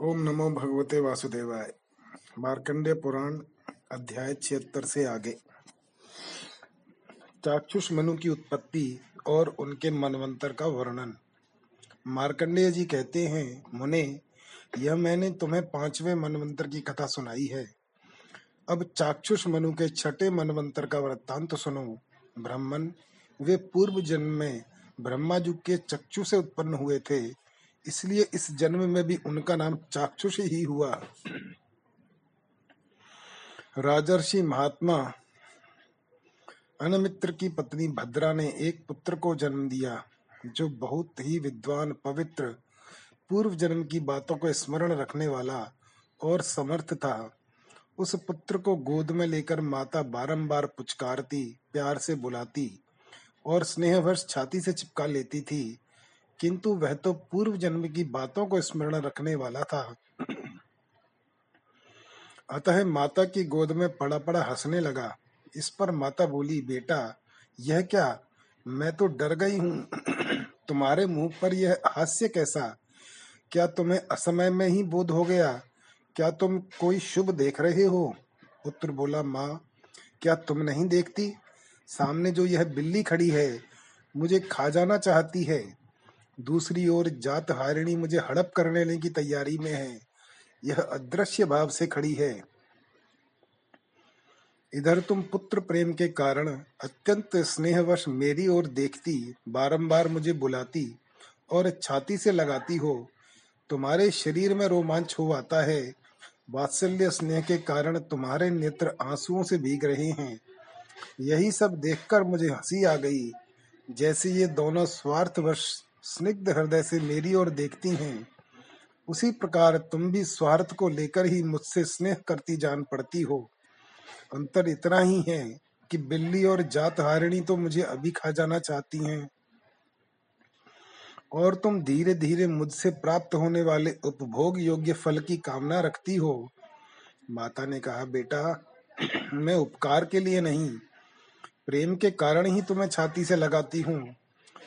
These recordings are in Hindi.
ओम नमो भगवते वासुदेवाय। मार्कंडे पुराण, अध्याय छिहत्तर से आगे। चाक्षुष मनु की उत्पत्ति और उनके मनवंतर का वर्णन। मार्कंडेय जी कहते हैं, मुने, यह मैंने तुम्हें पाँचवें मनवंतर की कथा सुनाई है। अब चाक्षुष मनु के छठे मनवंतर का वृत्तांत तो सुनो। ब्राह्मण, वे पूर्व जन्म में ब्रह्मा जी के चक्षु से उत्पन्न हुए थे। इसलिए इस जन्म में भी उनका नाम चाक्षुष ही हुआ। राजर्षि महात्मा अनमित्र की पत्नी भद्रा ने एक पुत्र को जन्म दिया, जो बहुत ही विद्वान, पवित्र, पूर्व जन्म की बातों को स्मरण रखने वाला और समर्थ था। उस पुत्र को गोद में लेकर माता बारंबार पुचकारती, प्यार से बुलाती और स्नेहवश छाती से चिपका लेती थी। किंतु वह तो पूर्व जन्म की बातों को स्मरण रखने वाला था। अतः माता की गोद में पड़ा पड़ा हंसने लगा। इस पर माता बोली, बेटा, यह क्या? मैं तो डर गई हूँ। तुम्हारे मुँह पर यह हास्य कैसा? क्या तुम्हें असमय में ही बोध हो गया? क्या तुम कोई शुभ देख रहे हो? पुत्र बोला, माँ, क्या तुम नहीं देखती? सामने जो यह बिल्ली खड़ी है, मुझे खा जाना चाहती है। दूसरी ओर जात हारिणी मुझे हड़प कर लेने की तैयारी में है। यह अदृश्य भाव से खड़ी है। इधर तुम पुत्र प्रेम के कारण अत्यंत स्नेहवश मेरी ओर देखती, बारंबार मुझे बुलाती और छाती से लगाती हो। तुम्हारे शरीर में रोमांच हो आता है। वात्सल्य स्नेह के कारण तुम्हारे नेत्र आंसुओं से भीग रहे हैं। यही सब देखकर मुझे हँसी आ गई। जैसे ये दोनों स्वार्थवश स्निग्ध हृदय से मेरी ओर देखती हैं। उसी प्रकार तुम भी स्वार्थ को लेकर ही मुझसे स्नेह करती जान पड़ती हो। अंतर इतना ही है कि बिल्ली और जात हारिणी तो मुझे अभी खा जाना चाहती हैं। और तुम धीरे धीरे मुझसे प्राप्त होने वाले उपभोग योग्य फल की कामना रखती हो। माता ने कहा, बेटा, मैं उपकार के लिए नहीं। प्रेम के कारण ही तुम्हें छाती से लगाती हूँ।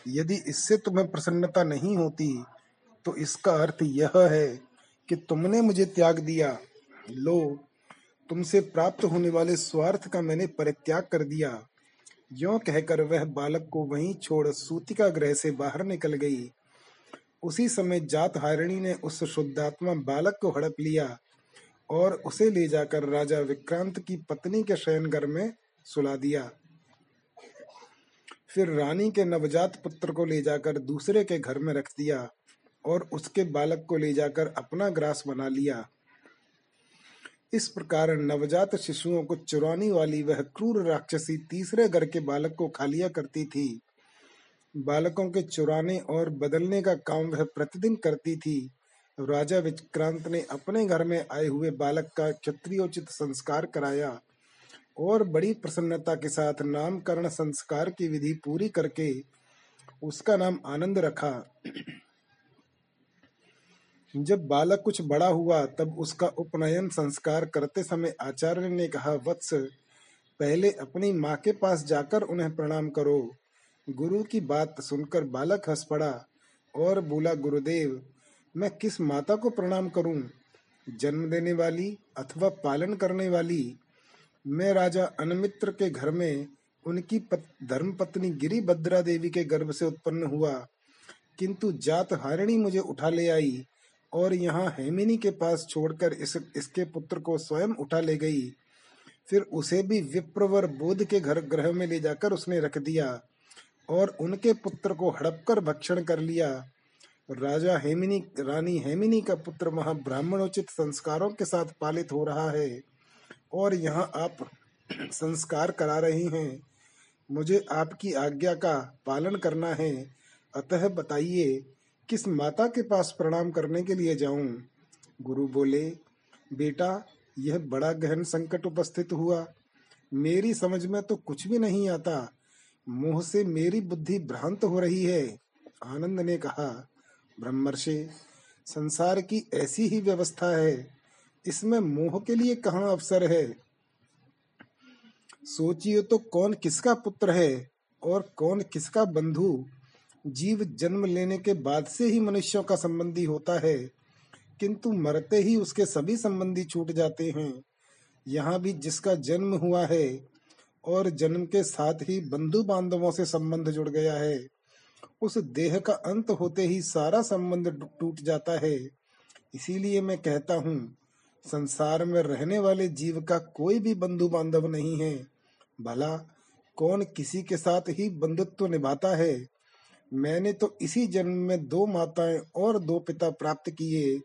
यदि इससे तुम्हें प्रसन्नता नहीं होती तो इसका अर्थ यह है कि तुमने मुझे त्याग दिया। लो, तुमसे प्राप्त होने वाले स्वार्थ का मैंने परित्याग कर दिया। यो कहकर वह बालक को वहीं छोड़ सूतिका ग्रह से बाहर निकल गई। उसी समय जात हारिणी ने उस शुद्धात्मा बालक को हड़प लिया और उसे ले जाकर राजा विक्रांत की पत्नी के शयन घर में सुला दिया। फिर रानी के नवजात पुत्र को ले जाकर दूसरे के घर में रख दिया और उसके बालक को ले जाकर अपना ग्रास बना लिया। इस प्रकार नवजात शिशुओं को चुराने वाली वह क्रूर राक्षसी तीसरे घर के बालक को खा लिया करती थी। बालकों के चुराने और बदलने का काम वह प्रतिदिन करती थी। राजा विक्रांत ने अपने घर में आए हुए बालक का क्षत्रियोचित संस्कार कराया। और बड़ी प्रसन्नता के साथ नामकरण संस्कार की विधि पूरी करके उसका नाम आनंद रखा। जब बालक कुछ बड़ा हुआ, तब उसका उपनयन संस्कार करते समय आचार्य ने कहा, वत्स, पहले अपनी माँ के पास जाकर उन्हें प्रणाम करो। गुरु की बात सुनकर बालक हंस पड़ा और बोला, गुरुदेव, मैं किस माता को प्रणाम करूँ? जन्म देने वाली अथवा पालन करने वाली मैं राजा अनमित्र के घर में उनकी पत, धर्म पत्नी गिरी भद्रा देवी के गर्भ से उत्पन्न हुआ। किंतु जात हारिणी मुझे उठा ले आई और यहाँ हेमिनी के पास छोड़कर इस इसके पुत्र को स्वयं उठा ले गई। फिर उसे भी विप्रवर बोध के घर ग्रह में ले जाकर उसने रख दिया और उनके पुत्र को हड़प कर भक्षण कर लिया। राजा हेमिनी रानी हेमिनी का पुत्र वहाँ ब्राह्मणोचित संस्कारों के साथ पालित हो रहा है। और यहाँ आप संस्कार करा रही हैं। मुझे आपकी आज्ञा का पालन करना है। अतः बताइए, किस माता के पास प्रणाम करने के लिए जाऊँ? गुरु बोले, बेटा, यह बड़ा गहन संकट उपस्थित हुआ। मेरी समझ में तो कुछ भी नहीं आता। मुँह से मेरी बुद्धि भ्रांत हो रही है। आनंद ने कहा, ब्रह्मर्षि, संसार की ऐसी ही व्यवस्था है। इसमें मोह के लिए कहाँ अवसर है? सोचिए तो कौन किसका पुत्र है और कौन किसका बंधु? जीव जन्म लेने के बाद से ही मनुष्यों का संबंधी होता है, किंतु मरते ही उसके सभी संबंधी छूट जाते हैं। यहाँ भी जिसका जन्म हुआ है और जन्म के साथ ही बंधु बांधवों से संबंध जुड़ गया है, उस देह का अंत होते ही सारा संबंध टूट जाता है। इसीलिए मैं कहता हूँ संसार में रहने वाले जीव का कोई भी बंधु बांधव नहीं है। भला, कौन किसी के साथ ही बंधुत्व निभाता है? मैंने तो इसी जन्म में दो माताएँ और दो पिता प्राप्त किए।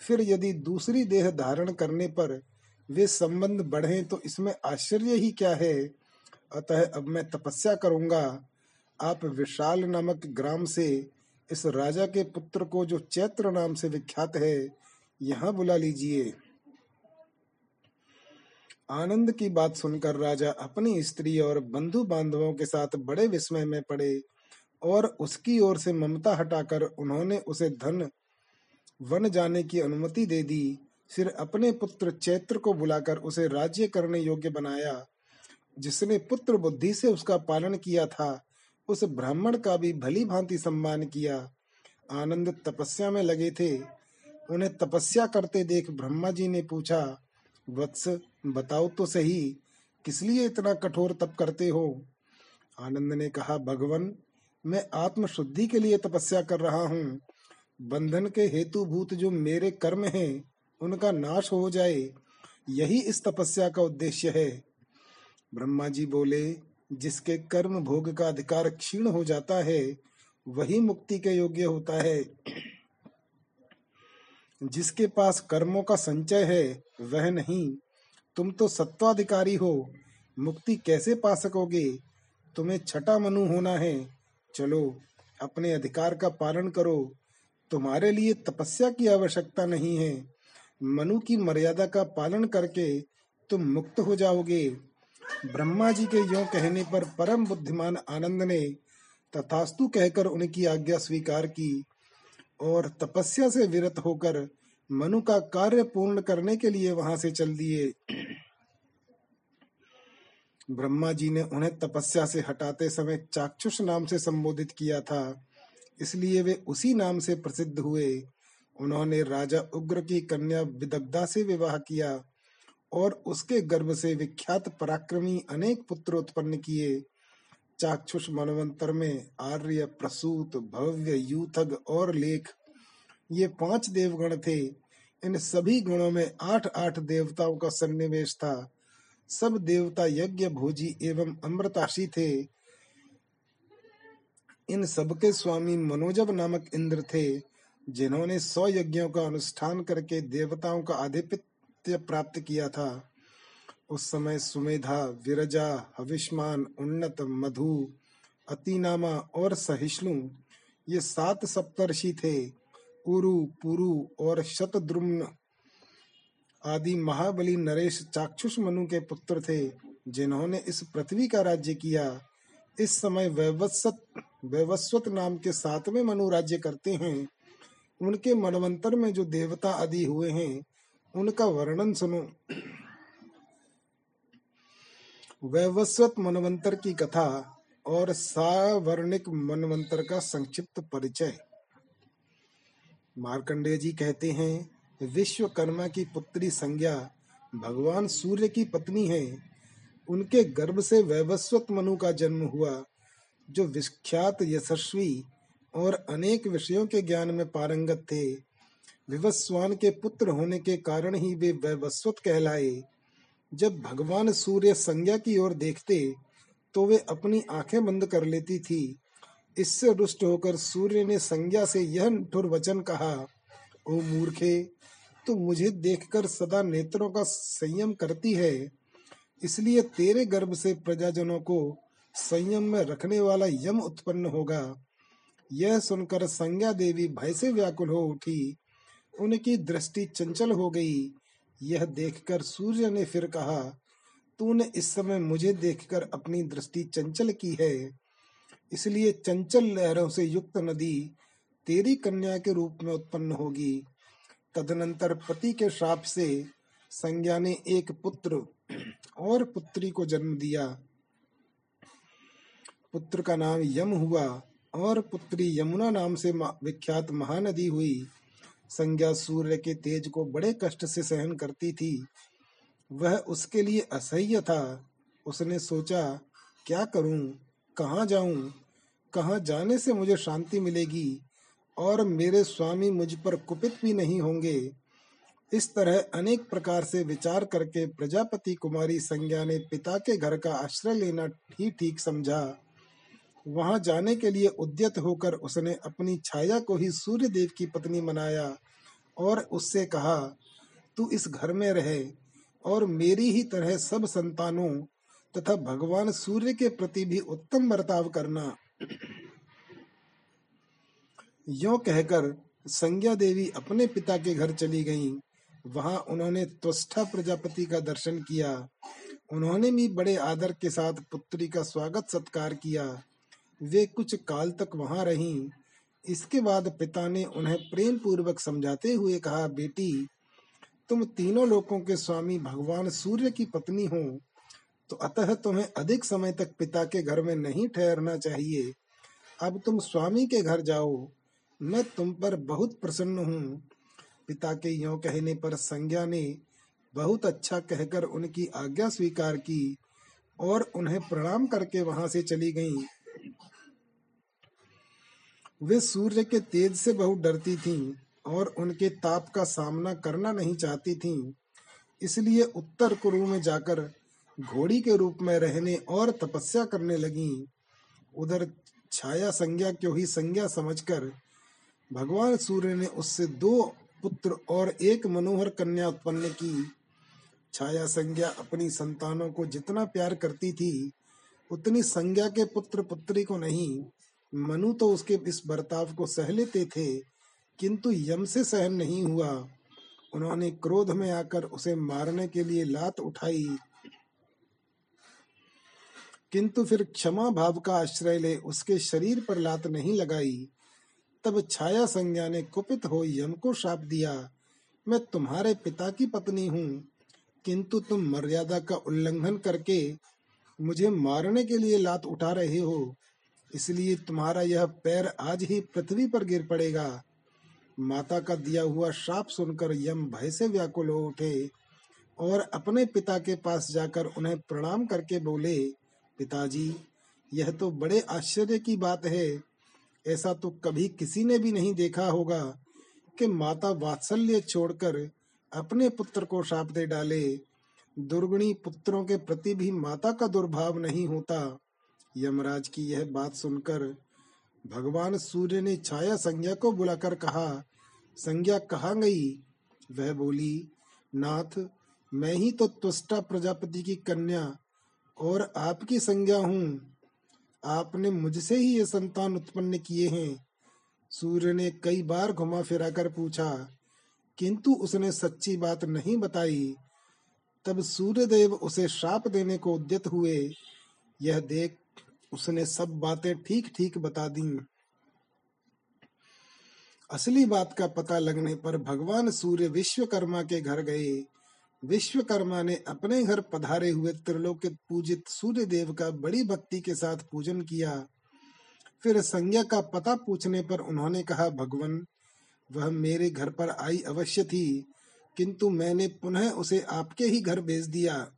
फिर यदि दूसरी देह धारण करने पर वे संबंध बढ़े तो इसमें आश्चर्य ही क्या है? अतः अब मैं तपस्या करूँगा। आप विशाल नामक ग्राम से इस राजा के पुत्र को जो चैत्र नाम से विख्यात है यहाँ बुला लीजिए। आनंद की बात सुनकर राजा अपनी स्त्री और बंधु बांधवों के साथ बड़े विस्मय में पड़े और उसकी ओर से ममता हटाकर उन्होंने उसे धन, वन जाने की अनुमति दे दी। फिर अपने पुत्र चैत्र को बुलाकर उसे राज्य करने योग्य बनाया। जिसने पुत्र बुद्धि से उसका पालन किया था, उस ब्राह्मण का भी भली भांति सम्मान किया। आनंद तपस्या में लगे थे। उन्हें तपस्या करते देख ब्रह्मा जी ने पूछा, वत्स, बताओ तो सही, किस लिए इतना कठोर तप करते हो? आनंद ने कहा, भगवान, मैं आत्म शुद्धि के लिए तपस्या कर रहा हूँ। बंधन के हेतु भूत जो मेरे कर्म हैं, उनका नाश हो जाए। यही इस तपस्या का उद्देश्य है। ब्रह्मा जी बोले, जिसके कर्म भोग का अधिकार क्षीण हो जाता है, वही मुक्ति के योग्य होता है। जिसके पास कर्मों का संचय है, वह नहीं। तुम तो सत्वाधिकारी हो। मुक्ति कैसे पा सकोगे? तुम्हें छठा मनु होना है। चलो, अपने अधिकार का पालन करो। तुम्हारे लिए तपस्या की आवश्यकता नहीं है। मनु की मर्यादा का पालन करके तुम मुक्त हो जाओगे। ब्रह्मा जी के यो कहने पर परम बुद्धिमान आनंद ने तथास्तु कहकर उनकी आज्ञा स्वीकार की। और तपस्या से विरत होकर मनु का कार्य पूर्ण करने के लिए वहाँ से चल दिए। ब्रह्मा जी ने उन्हें तपस्या से हटाते समय चाक्षुष नाम से संबोधित किया था। इसलिए वे उसी नाम से प्रसिद्ध हुए। उन्होंने राजा उग्र की कन्या विदग्धा से विवाह किया और उसके गर्भ से विख्यात पराक्रमी अनेक पुत्र उत्पन्न किए। चाक्षुष मनवंतर में आर्य, प्रसूत, भव्य, यूथग और लेख। ये पाँच देवगण थे। इन सभी गणों में आठ आठ देवताओं का सन्निवेश था। सब देवता यज्ञ, भोजी एवं अमृताशी थे। इन सबके स्वामी मनोजब नामक इंद्र थे, जिन्होंने सौ यज्ञों का अनुष्ठान करके देवताओं का आधिपत्य प्राप्त किया था। उस समय सुमेधा, विरजा, हविष्मान, उन्नत, मधु, अतिनामा और सहिष्णु, ये सात सप्तर्षि थे। उरु पुरु और शतद्रुम्न आदि महाबली नरेश चाक्षुष मनु के पुत्र थे, जिन्होंने इस पृथ्वी का राज्य किया। इस समय वैवस्वत वैवस्वत नाम के सातवें मनु राज्य करते हैं। उनके मनवंतर में जो देवता आदि हुए हैं, उनका वर्णन सुनो। वैवस्वत मनवंतर की कथा और सावर्णिक मनवंतर का संक्षिप्त परिचय। मार्कंडेय जी कहते हैं, विश्वकर्मा की पुत्री संज्ञा भगवान सूर्य की पत्नी है। उनके गर्भ से वैवस्वत मनु का जन्म हुआ, जो विख्यात यशस्वी और अनेक विषयों के ज्ञान में पारंगत थे। विवस्वान के पुत्र होने के कारण ही वे वैवस्वत कहलाए। जब भगवान सूर्य संज्ञा की ओर देखते तो वे अपनी आँखें बंद कर लेती थी। इससे रुष्ट होकर सूर्य ने संज्ञा से यह निठुर वचन कहा, ओ मूर्खे, तू मुझे देखकर सदा नेत्रों का संयम करती है। इसलिए तेरे गर्भ से प्रजाजनों को संयम में रखने वाला यम उत्पन्न होगा। यह सुनकर संज्ञा देवी भय से व्याकुल हो उठी। उनकी दृष्टि चंचल हो गई। यह देखकर सूर्य ने फिर कहा, तूने इस समय मुझे देखकर अपनी दृष्टि चंचल की है। इसलिए चंचल लहरों से युक्त नदी तेरी कन्या के रूप में उत्पन्न होगी। तदनंतर पति के श्राप से संज्ञा ने एक पुत्र और पुत्री को जन्म दिया। पुत्र का नाम यम हुआ और पुत्री यमुना नाम से विख्यात महानदी हुई। संज्ञा सूर्य के तेज को बड़े कष्ट से सहन करती थी। वह उसके लिए असह्य था। उसने सोचा, क्या करूँ? कहाँ जाऊँ? कहाँ जाने से मुझे शांति मिलेगी? और मेरे स्वामी मुझ पर कुपित भी नहीं होंगे। इस तरह अनेक प्रकार से विचार करके प्रजापति कुमारी संज्ञा ने पिता के घर का आश्रय लेना ही ठीक समझा। वहाँ जाने के लिए उद्यत होकर उसने अपनी छाया को ही सूर्य देव की पत्नी बनाया और उससे कहा, तू इस घर में रहे और मेरी ही तरह सब संतानों तथा भगवान सूर्य के प्रति भी उत्तम बर्ताव करना। यो कहकर संज्ञा देवी अपने पिता के घर चली गईं। वहाँ उन्होंने त्वष्टा प्रजापति का दर्शन किया। उन्होंने भी बड़े आदर के साथ पुत्री का स्वागत सत्कार किया। वे कुछ काल तक वहाँ रहीं। इसके बाद पिता ने उन्हें प्रेम पूर्वक समझाते हुए कहा, बेटी, तुम तीनों लोकों के स्वामी भगवान सूर्य की पत्नी हो तो अतः तुम्हें अधिक समय तक पिता के घर में नहीं ठहरना चाहिए। अब तुम स्वामी के घर जाओ। मैं तुम पर बहुत प्रसन्न हूँ। पिता के यो कहने पर संज्ञा ने बहुत अच्छा कहकर उनकी आज्ञा स्वीकार की और उन्हें प्रणाम करके वहाँ से चली गईं। वे सूर्य के तेज से बहुत डरती थीं और उनके ताप का सामना करना नहीं चाहती थीं। इसलिए उत्तर कुरु में जाकर घोड़ी के रूप में रहने और तपस्या करने लगीं। उधर छाया संज्ञा क्यों ही संज्ञा समझकर भगवान सूर्य ने उससे दो पुत्र और एक मनोहर कन्या उत्पन्न की छाया संज्ञा अपनी संतानों को जितना प्यार करती थी, उतनी संज्ञा के पुत्र पुत्री को नहीं मनु तो उसके इस बर्ताव को सह लेते थे, किंतु यम से सहन नहीं हुआ। उन्होंने क्रोध में आकर उसे मारने के लिए लात उठाई। किंतु फिर क्षमा भाव का आश्रय ले उसके शरीर पर लात नहीं लगाई। तब छाया संज्ञा ने कुपित हो यम को श्राप दिया। मैं तुम्हारे पिता की पत्नी हूँ, किंतु तुम मर्यादा का उल्लंघन करके मुझे मारने के लिए लात उठा रहे हो। इसलिए तुम्हारा यह पैर आज ही पृथ्वी पर गिर पड़ेगा। माता का दिया हुआ शाप सुनकर यम भय से व्याकुल हो उठे और अपने पिता के पास जाकर उन्हें प्रणाम करके बोले, पिताजी, यह तो बड़े आश्चर्य की बात है। ऐसा तो कभी किसी ने भी नहीं देखा होगा कि माता वात्सल्य छोड़कर अपने पुत्र को शाप दे डाले। दुर्गुणी पुत्रों के प्रति भी माता का दुर्भाव नहीं होता। यमराज की यह बात सुनकर भगवान सूर्य ने छाया संज्ञा को बुलाकर कहा, संज्ञा कहा गई? वह बोली, नाथ, मैं ही तो त्वष्टा प्रजापति की कन्या और आपकी संज्ञा हूँ। आपने मुझसे ही ये संतान उत्पन्न किए हैं। सूर्य ने कई बार घुमा फिरा कर पूछा, किंतु उसने सच्ची बात नहीं बताई। तब सूर्यदेव उसे श्राप देने को उद्यत हुए। यह देख उसने सब बातें ठीक ठीक बता दी। असली बात का पता लगने पर भगवान सूर्य विश्वकर्मा के घर गए। विश्वकर्मा ने अपने घर पधारे हुए त्रिलोक पूजित सूर्य देव का बड़ी भक्ति के साथ पूजन किया। फिर संज्ञा का पता पूछने पर उन्होंने कहा, भगवान, वह मेरे घर पर आई अवश्य थी, किंतु मैंने पुनः उसे आपके ही घर भेज दिया।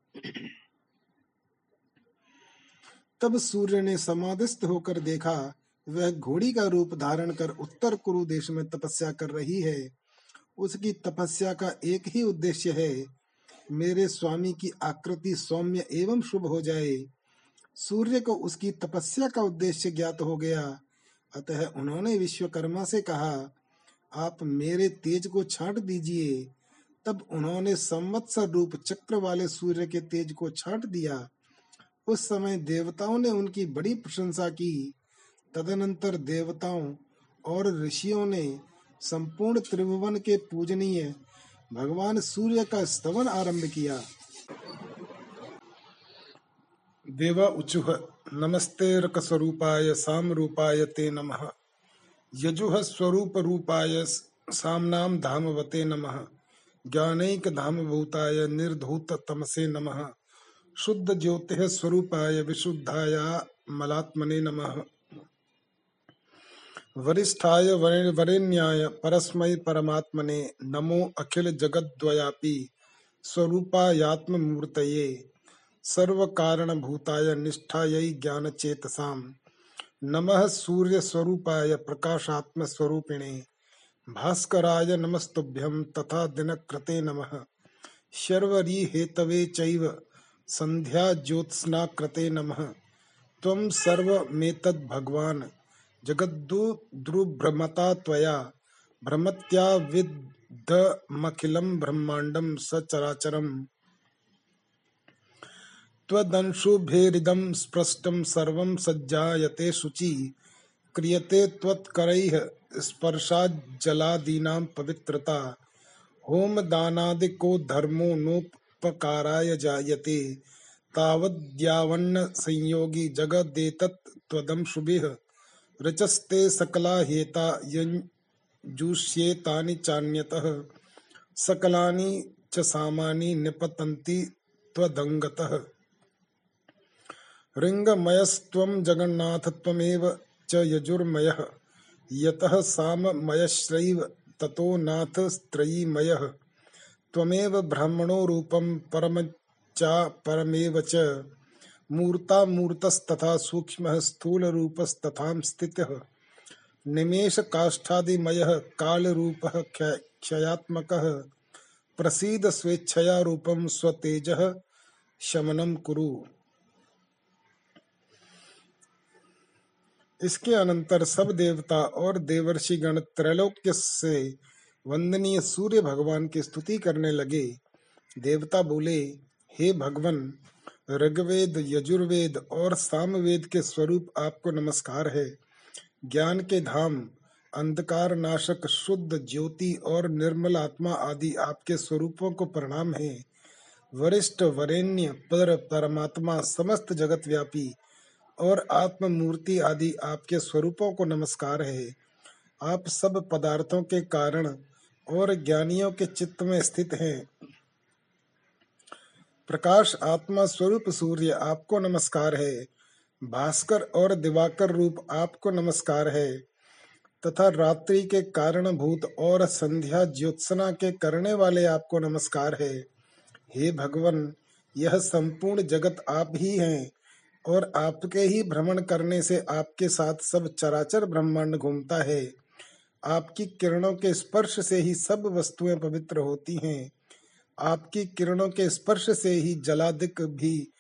तब सूर्य ने समाधिस्थ होकर देखा, वह घोड़ी का रूप धारण कर उत्तर कुरु देश में तपस्या कर रही है। उसकी तपस्या का एक ही उद्देश्य है, मेरे स्वामी की आकृति सौम्य एवं शुभ हो जाए। सूर्य को उसकी तपस्या का उद्देश्य ज्ञात हो गया। अतः उन्होंने विश्वकर्मा से कहा, आप मेरे तेज को छांट दीजिए। तब उन्होंने संवत्सर रूप चक्र वाले सूर्य के तेज को छांट दिया। उस समय देवताओं ने उनकी बड़ी प्रशंसा की। तदनंतर देवताओं और ऋषियों ने संपूर्ण त्रिभुवन के पूजनीय भगवान सूर्य का स्तवन आरंभ किया। देवा उचुह, नमस्ते रक स्वरूपाय साम रूपाय ते नमः। यजुह स्वरूप रूपाय, सामनाम धामवते नमः। ज्ञानैक धाम भूताय निर्धूत तमसे नमः। शुद्ध ज्योति स्वरूपाय विशुद्धाय मलात्मने नमः। वरिष्ठाय वरेण्याय परस्मै परमात्मने नमो अखिल जगद्वयापि स्वरूपायात्ममूर्तये सर्वकारणभूताय निष्ठायै ज्ञानचेतसाम् नमः सूर्यस्वरूपाय प्रकाशात्मस्वरूपिणे। भास्कराय नमस्तुभ्यं तथा दिनकृते नमः। शर्वरी हेतवे चैव संध्या ज्योत्स्नाकृते नमः। त्वं सर्वमेतद् भगवान्। जगद्दुर्भ्रमता त्वया। भ्रमत्या विद्धमखिलं ब्रह्माण्डं सचराचरम्। त्वदंशुभेरिदं स्पृष्टं सर्वं सज्जायते शुचि। क्रियते त्वत्करैः स्पर्शाज्जलादीनां पवित्रता। होमदानादिको धर्मो नोपकाराय जायते। तावद्यावन्न संयोगी जगदेतत् त्वदंशुभिः रचस्ते सकला हेता यञ्जुष्येतानि चान्यतः। सकलानि च सामानि निपतन्ति त्वदङ्गतः। ऋङ्गमयस्त्वं जगन्नाथ त्वमेव च यजुर्मयः। यतः साममयश्रैव ततो नाथ स्त्रयीमयः। त्वमेव ब्राह्मणो रूपं परमच्चा परमेव च मूर्तामूर्तस्तथा सूक्ष्मः स्थूलरूपस्तथां स्थितः। निमेषकाष्ठादिमयः कालरूपः क्षयात्मकः प्रसीद स्वेच्छया रूपं स्वतेजः शमनं कुरु। इसके अनंतर सब देवता और देवर्षि गण त्रैलोक्य से वंदनीय सूर्य भगवान की स्तुति करने लगे। देवता बोले, हे भगवान, ऋग्वेद, यजुर्वेद और सामवेद के स्वरूप आपको नमस्कार है। ज्ञान के धाम, अंधकार नाशक शुद्ध ज्योति और निर्मल आत्मा आदि आपके स्वरूपों को प्रणाम है। वरिष्ठ वरेण्य, पर परमात्मा, समस्त जगत व्यापी और आत्म मूर्ति आदि आपके स्वरूपों को नमस्कार है। आप सब पदार्थों के कारण और ज्ञानियों के चित्त में स्थित हैं। प्रकाश आत्मा स्वरूप सूर्य आपको नमस्कार है। भास्कर और दिवाकर रूप आपको नमस्कार है। तथा रात्रि के कारण भूत और संध्या ज्योत्सना के करने वाले आपको नमस्कार है। हे भगवान, यह संपूर्ण जगत आप ही हैं और आपके ही भ्रमण करने से आपके साथ सब चराचर ब्रह्मांड घूमता है। आपकी किरणों के स्पर्श से ही सब वस्तुएँ पवित्र होती हैं। आपकी किरणों के स्पर्श से ही जलादिक भी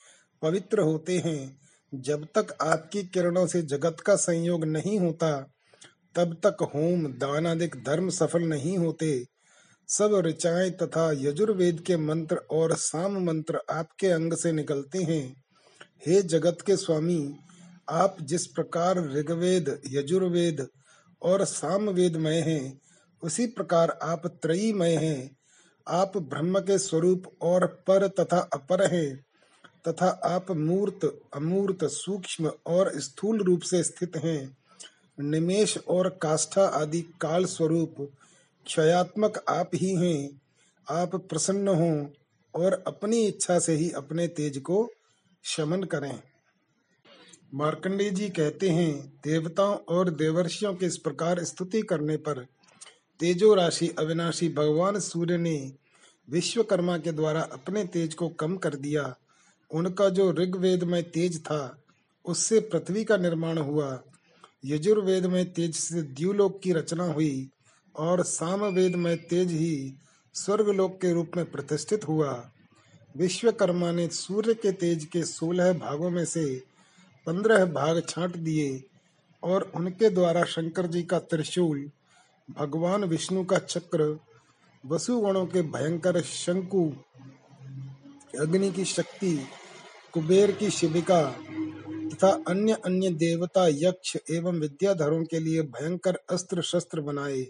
पवित्र होते हैं। जब तक आपकी किरणों से जगत का संयोग नहीं होता, तब तक होम दान आदिक धर्म सफल नहीं होते। सब ऋचाएँ तथा यजुर्वेद के मंत्र और साम मंत्र आपके अंग से निकलते हैं। हे जगत के स्वामी, आप जिस प्रकार ऋग्वेद, यजुर्वेद और सामवेदमय हैं। उसी प्रकार आप त्रयीमय हैं। आप ब्रह्म के स्वरूप और पर तथा अपर हैं। तथा आप मूर्त, अमूर्त, सूक्ष्म और स्थूल रूप से स्थित हैं। निमेश और काष्ठा आदि काल स्वरूप क्षयात्मक आप ही हैं। आप प्रसन्न हों और अपनी इच्छा से ही अपने तेज को शमन करें। मार्कंडे जी कहते हैं, देवताओं और देवर्षियों के इस प्रकार स्तुति करने पर तेजो राशि अविनाशी भगवान सूर्य ने विश्वकर्मा के द्वारा अपने तेज को कम कर दिया। उनका जो ऋग्वेद में तेज था, उससे पृथ्वी का निर्माण हुआ। यजुर्वेद में तेज से द्यूलोक की रचना हुई और सामवेद में तेज ही स्वर्गलोक के रूप में प्रतिष्ठित हुआ। विश्वकर्मा ने सूर्य के तेज के सोलह भागों में से पंद्रह भाग छांट दिए और उनके द्वारा शंकर जी का त्रिशूल, भगवान विष्णु का चक्र, वसुगणों के भयंकर शंकु, अग्नि की शक्ति, कुबेर की शिविका तथा अन्य अन्य देवता यक्ष एवं विद्याधरों के लिए भयंकर अस्त्र शस्त्र बनाए।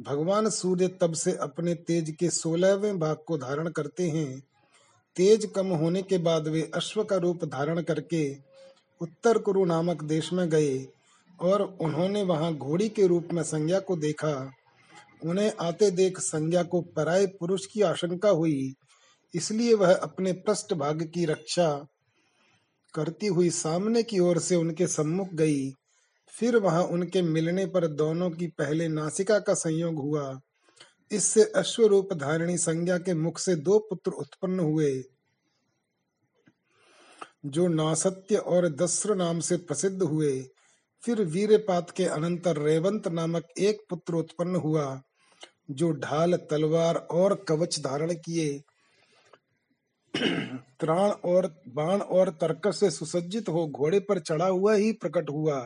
भगवान सूर्य तब से अपने तेज के सोलहवें भाग को धारण करते हैं। तेज कम होने के बाद वे अश्व का रूप धारण करके उत्तर कुरु नामक देश में गए और उन्होंने वहाँ घोड़ी के रूप में संज्ञा को देखा। उन्हें आते देख संज्ञा को पराय पुरुष की आशंका हुई, इसलिए वह अपने पृष्ठ भाग की रक्षा करती हुई सामने की ओर से उनके सम्मुख गई। फिर वहाँ उनके मिलने पर दोनों की पहले नासिका का संयोग हुआ। इससे अश्वरूप धारिणी संज्ञा के मुख से दो पुत्र उत्पन्न हुए। जो नासत्य और दस्र नाम से प्रसिद्ध हुए, फिर वीरपात के अनंतर रेवंत नामक एक पुत्र उत्पन्न हुआ, जो ढाल, तलवार और कवच धारण किए। त्राण और बाण और तर्कस से सुसज्जित हो घोड़े पर चढ़ा हुआ ही प्रकट हुआ।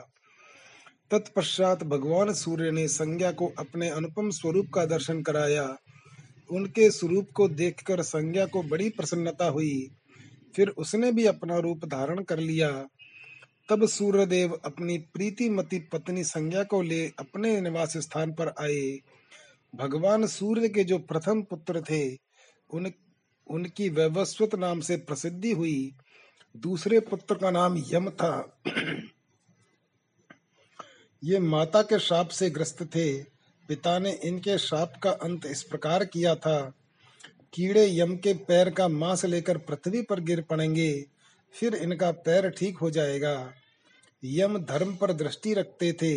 तत्पश्चात भगवान सूर्य ने संज्ञा को अपने अनुपम स्वरूप का दर्शन कराया। उनके स्वरूप को देखकर संज्ञा को बड़ी प्रसन्नता हुई। फिर उसने भी अपना रूप धारण कर लिया। तब सूर्यदेव अपनी प्रीतिमती पत्नी संज्ञा को ले अपने निवास स्थान पर आए। भगवान सूर्य के जो प्रथम पुत्र थे, उन, उनकी वैवस्वत नाम से प्रसिद्धि हुई। दूसरे पुत्र का नाम यम था। ये माता के श्राप से ग्रस्त थे। पिता ने इनके श्राप का अंत इस प्रकार किया था। कीड़े यम के पैर का मांस लेकर पृथ्वी पर गिर पड़ेंगे, फिर इनका पैर ठीक हो जाएगा। यम धर्म पर दृष्टि रखते थे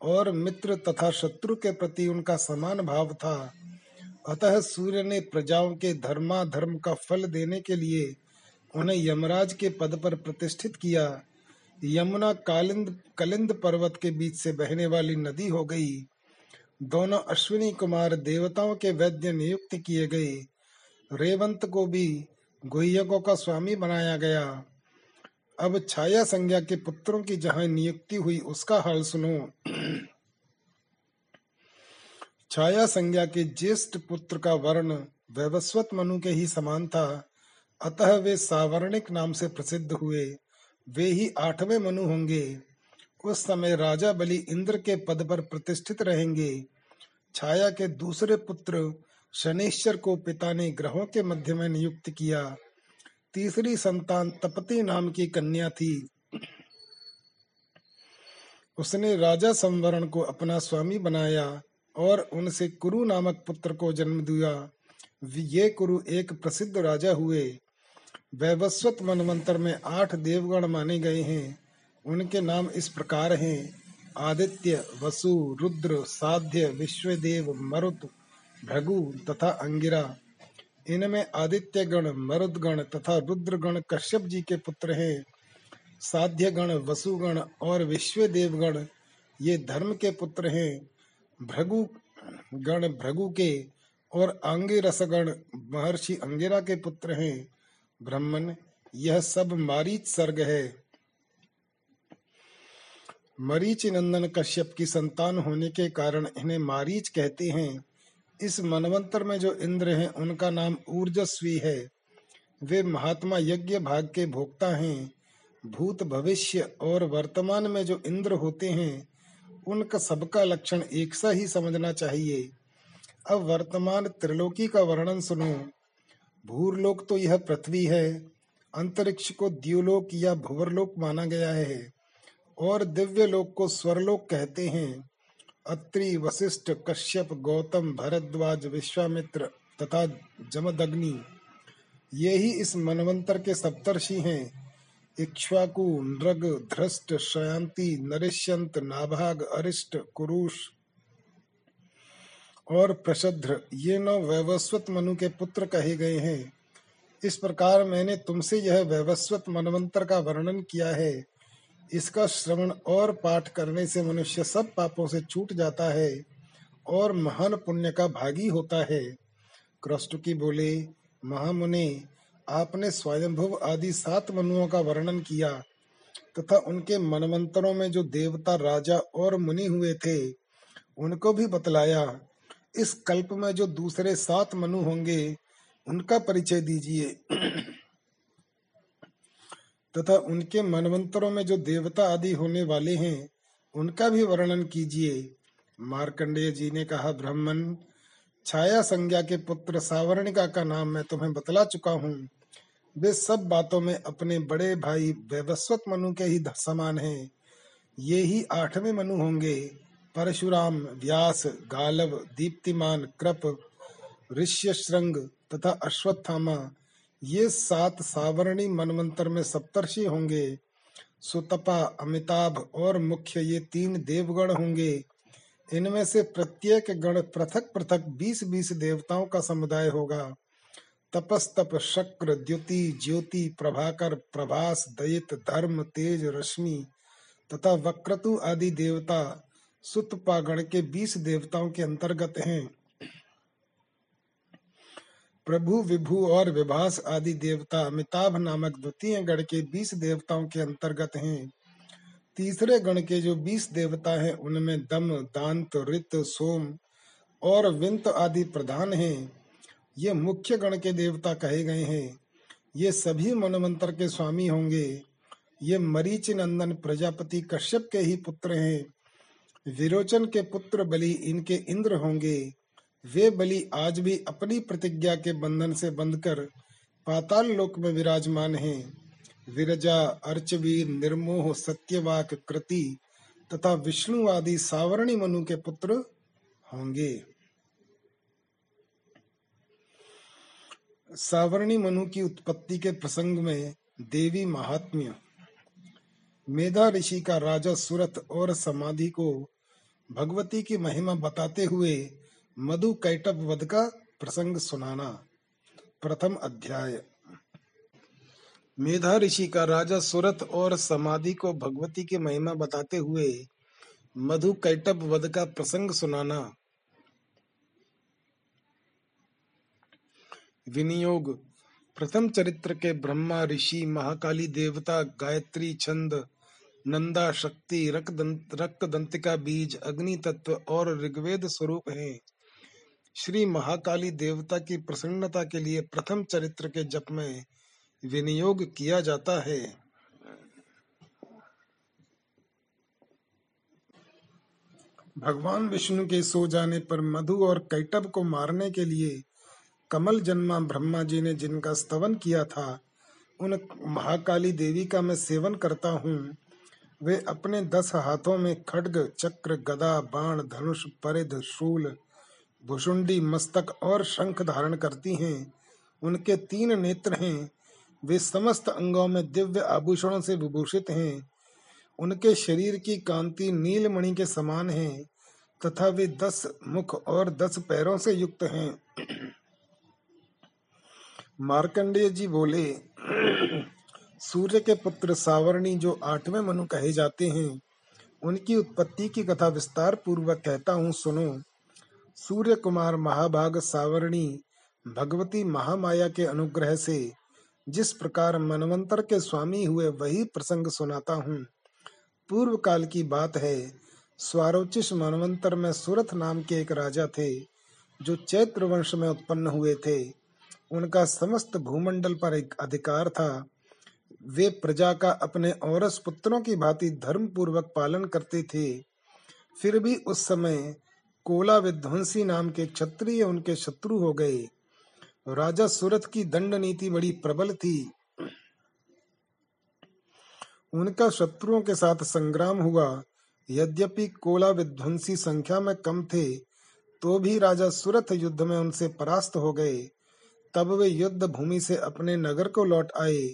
और मित्र तथा शत्रु के प्रति उनका समान भाव था। अतः सूर्य ने प्रजाओं के धर्मा धर्म का फल देने के लिए उन्हें यमराज के पद पर प्रतिष्ठित किया। यमुना कालिंद, कलिंद पर्वत के बीच से बहने वाली नदी हो गई। दोनों अश्विनी कुमार देवताओं के वैद्य नियुक्त किए गए। रेवंत को भी गुह्यकों का स्वामी बनाया गया। अब छाया संज्ञा के पुत्रों की जहाँ नियुक्ति हुई, उसका हाल सुनो। छाया संज्ञा के ज्येष्ठ पुत्र का वर्ण वैवस्वत मनु के ही समान था। अतः वे सावर्णिक नाम से प्रसिद्ध हुए। वे ही आठवें मनु होंगे। उस समय राजा बलि इंद्र के पद पर प्रतिष्ठित रहेंगे। छाया के दूसरे पुत्र शनिश्चर को पिता ने ग्रहों के मध्य में नियुक्त किया। तीसरी संतान तपति नाम की कन्या थी। उसने राजा संवरण को अपना स्वामी बनाया और उनसे कुरु नामक पुत्र को जन्म दिया। ये कुरु एक प्रसिद्ध राजा हुए। वैवस्वत मनमंत्र में आठ देवगण माने गए हैं। उनके नाम इस प्रकार हैं। आदित्य, वसु, रुद्र, साध्य, विश्वदेव, मरुत भृगु तथा अंगिरा। इनमें आदित्य गण मरुद गण तथा रुद्र गण कश्यप जी के पुत्र हैं। साध्य गण वसुगण और विश्व देवगण ये धर्म के पुत्र हैं। भृगु गण भृगु के और आंगिरस गण महर्षि अंगिरा के पुत्र हैं। ब्राह्मण, यह सब मारीच सर्ग है। मरीच नंदन कश्यप की संतान होने के कारण इन्हें मारीच कहते हैं। इस मनवंतर में जो इंद्र हैं, उनका नाम ऊर्जस्वी है। वे महात्मा यज्ञ भाग के भोक्ता हैं। भूत भविष्य और वर्तमान में जो इंद्र होते हैं, उनका सबका लक्षण एक सा ही समझना चाहिए। अब वर्तमान त्रिलोकी का वर्णन सुनो। भूरलोक तो यह पृथ्वी है। अंतरिक्ष को द्युलोक या भुवरलोक माना गया है। और दिव्य लोक को स्वरलोक कहते हैं। अत्रि वशिष्ठ कश्यप गौतम भरद्वाज विश्वामित्र तथा जमदग्नि। ये ही इस मनवंतर के सप्तर्षि हैं। इक्ष्वाकु, नृग ध्रष्ट शयांति नरिष्यंत, नाभाग, अरिष्ट, कुरुष और प्रशद्र, ये नौ वैवस्वत मनु के पुत्र कहे गए हैं। इस प्रकार मैंने तुमसे यह वैवस्वत मनवंतर का वर्णन किया है। इसका श्रवण और पाठ करने से मनुष्य सब पापों से छूट जाता है और महान पुण्य का भागी होता है। की बोले, महामुनि, आपने स्वयंभुव आदि सात मनुओं का वर्णन किया तथा उनके मनमंत्रों में जो देवता, राजा और मुनि हुए थे, उनको भी बतलाया, इस कल्प में जो दूसरे सात मनु होंगे, उनका परिचय दीजिए। तथा उनके मनवंतरों में जो देवता आदि होने वाले हैं, उनका भी वर्णन कीजिए। मार्कंडेय जी ने कहा, ब्राह्मण, छाया संज्ञा के पुत्र सावर्णिका का नाम मैं तुम्हें बतला चुका हूँ। वे सब बातों में अपने बड़े भाई वैवस्वत मनु के ही समान हैं। ये ही आठवें मनु होंगे। परशुराम, व्यास, गालव, दीप्तिमान, कृप ऋष्यश्रृंग तथा अश्वत्थामा ये सात सावरणी मनमंत्र में सप्तर्षि होंगे। सुतपा, अमिताभ और मुख्य ये तीन देवगण होंगे। इनमें से प्रत्येक गण पृथक पृथक बीस बीस देवताओं का समुदाय होगा। तपस्तप शक्र, द्युति, ज्योति, प्रभाकर, प्रभास, दयित, धर्म, तेज, रश्मि तथा वक्रतु आदि देवता सुतपा गण के बीस देवताओं के अंतर्गत हैं। प्रभु, विभु और विभास आदि देवता अमिताभ नामक द्वितीय गण के बीस देवताओं के अंतर्गत हैं। तीसरे गण के जो बीस देवता हैं, उनमें दम, दांत, रित, सोम और विंत आदि प्रधान हैं। ये मुख्य गण के देवता कहे गए हैं। ये सभी मनमंत्र के स्वामी होंगे। ये मरीच नंदन प्रजापति कश्यप के ही पुत्र हैं। विरोचन के पुत्र बलि इनके इंद्र होंगे। वे बलि आज भी अपनी प्रतिज्ञा के बंधन से बंधकर पाताल लोक में विराजमान हैं। विरजा, अर्चवीर, निर्मोह, सत्यवाक, कृति तथा विष्णु आदि सावरणी मनु के पुत्र होंगे। सावरणी मनु की उत्पत्ति के प्रसंग में देवी महात्म्य। मेधा ऋषि का राजा सुरथ और समाधि को भगवती की महिमा बताते हुए मधु कैटप वध का प्रसंग सुनाना, प्रथम अध्याय। मेधा ऋषि का राजा सुरथ और समाधि को भगवती की महिमा बताते हुए मधु कैटप वध का प्रसंग सुनाना। विनियोग, प्रथम चरित्र के ब्रह्मा, ऋषि, महाकाली देवता, गायत्री, छंद, नंदा, शक्ति रक्त दंतिका बीज अग्नि तत्व और ऋग्वेद स्वरूप हैं। श्री महाकाली देवता की प्रसन्नता के लिए प्रथम चरित्र के जप में विनियोग किया जाता है। भगवान विष्णु के सो जाने पर मधु और कैटब को मारने के लिए कमल जन्मा ब्रह्मा जी ने जिनका स्तवन किया था, उन महाकाली देवी का मैं सेवन करता हूँ। वे अपने दस हाथों में खड्ग, चक्र, गदा, बाण, धनुष, परिध, शूल भुषुंडी मस्तक और शंख धारण करती हैं। उनके तीन नेत्र हैं। वे समस्त अंगों में दिव्य आभूषणों से विभूषित हैं। उनके शरीर की कांति नीलमणि के समान है, तथा वे दस मुख और दस पैरों से युक्त हैं। मार्कंडेय जी बोले, सूर्य के पुत्र सावरणी जो आठवें मनु कहे जाते हैं, उनकी उत्पत्ति की कथा विस्तार पूर्वक कहता हूँ, सुनो। सूर्य कुमार महाभाग सावरणी भगवती महामाया के अनुग्रह से जिस प्रकार मनवंतर के स्वामी हुए वही प्रसंग सुनाता हूँ। पूर्व काल की बात है, स्वारोचिष मनवंतर में सुरथ नाम के एक राजा थे, जो चैत्र वंश में उत्पन्न हुए थे। उनका समस्त भूमंडल पर एक अधिकार था। वे प्रजा का अपने औरस पुत्रों की भांति धर्म पूर्वक पालन करते थे। फिर भी उस समय कोला विध्वंसी नाम के क्षत्रिय उनके शत्रु हो गए। राजा सूरत की दंड नीति बड़ी प्रबल थी। उनका शत्रुओं के साथ संग्राम हुआ। यद्यपि कोला विध्वंसी संख्या में कम थे तो भी राजा सूरत युद्ध में उनसे परास्त हो गए। तब वे युद्ध भूमि से अपने नगर को लौट आए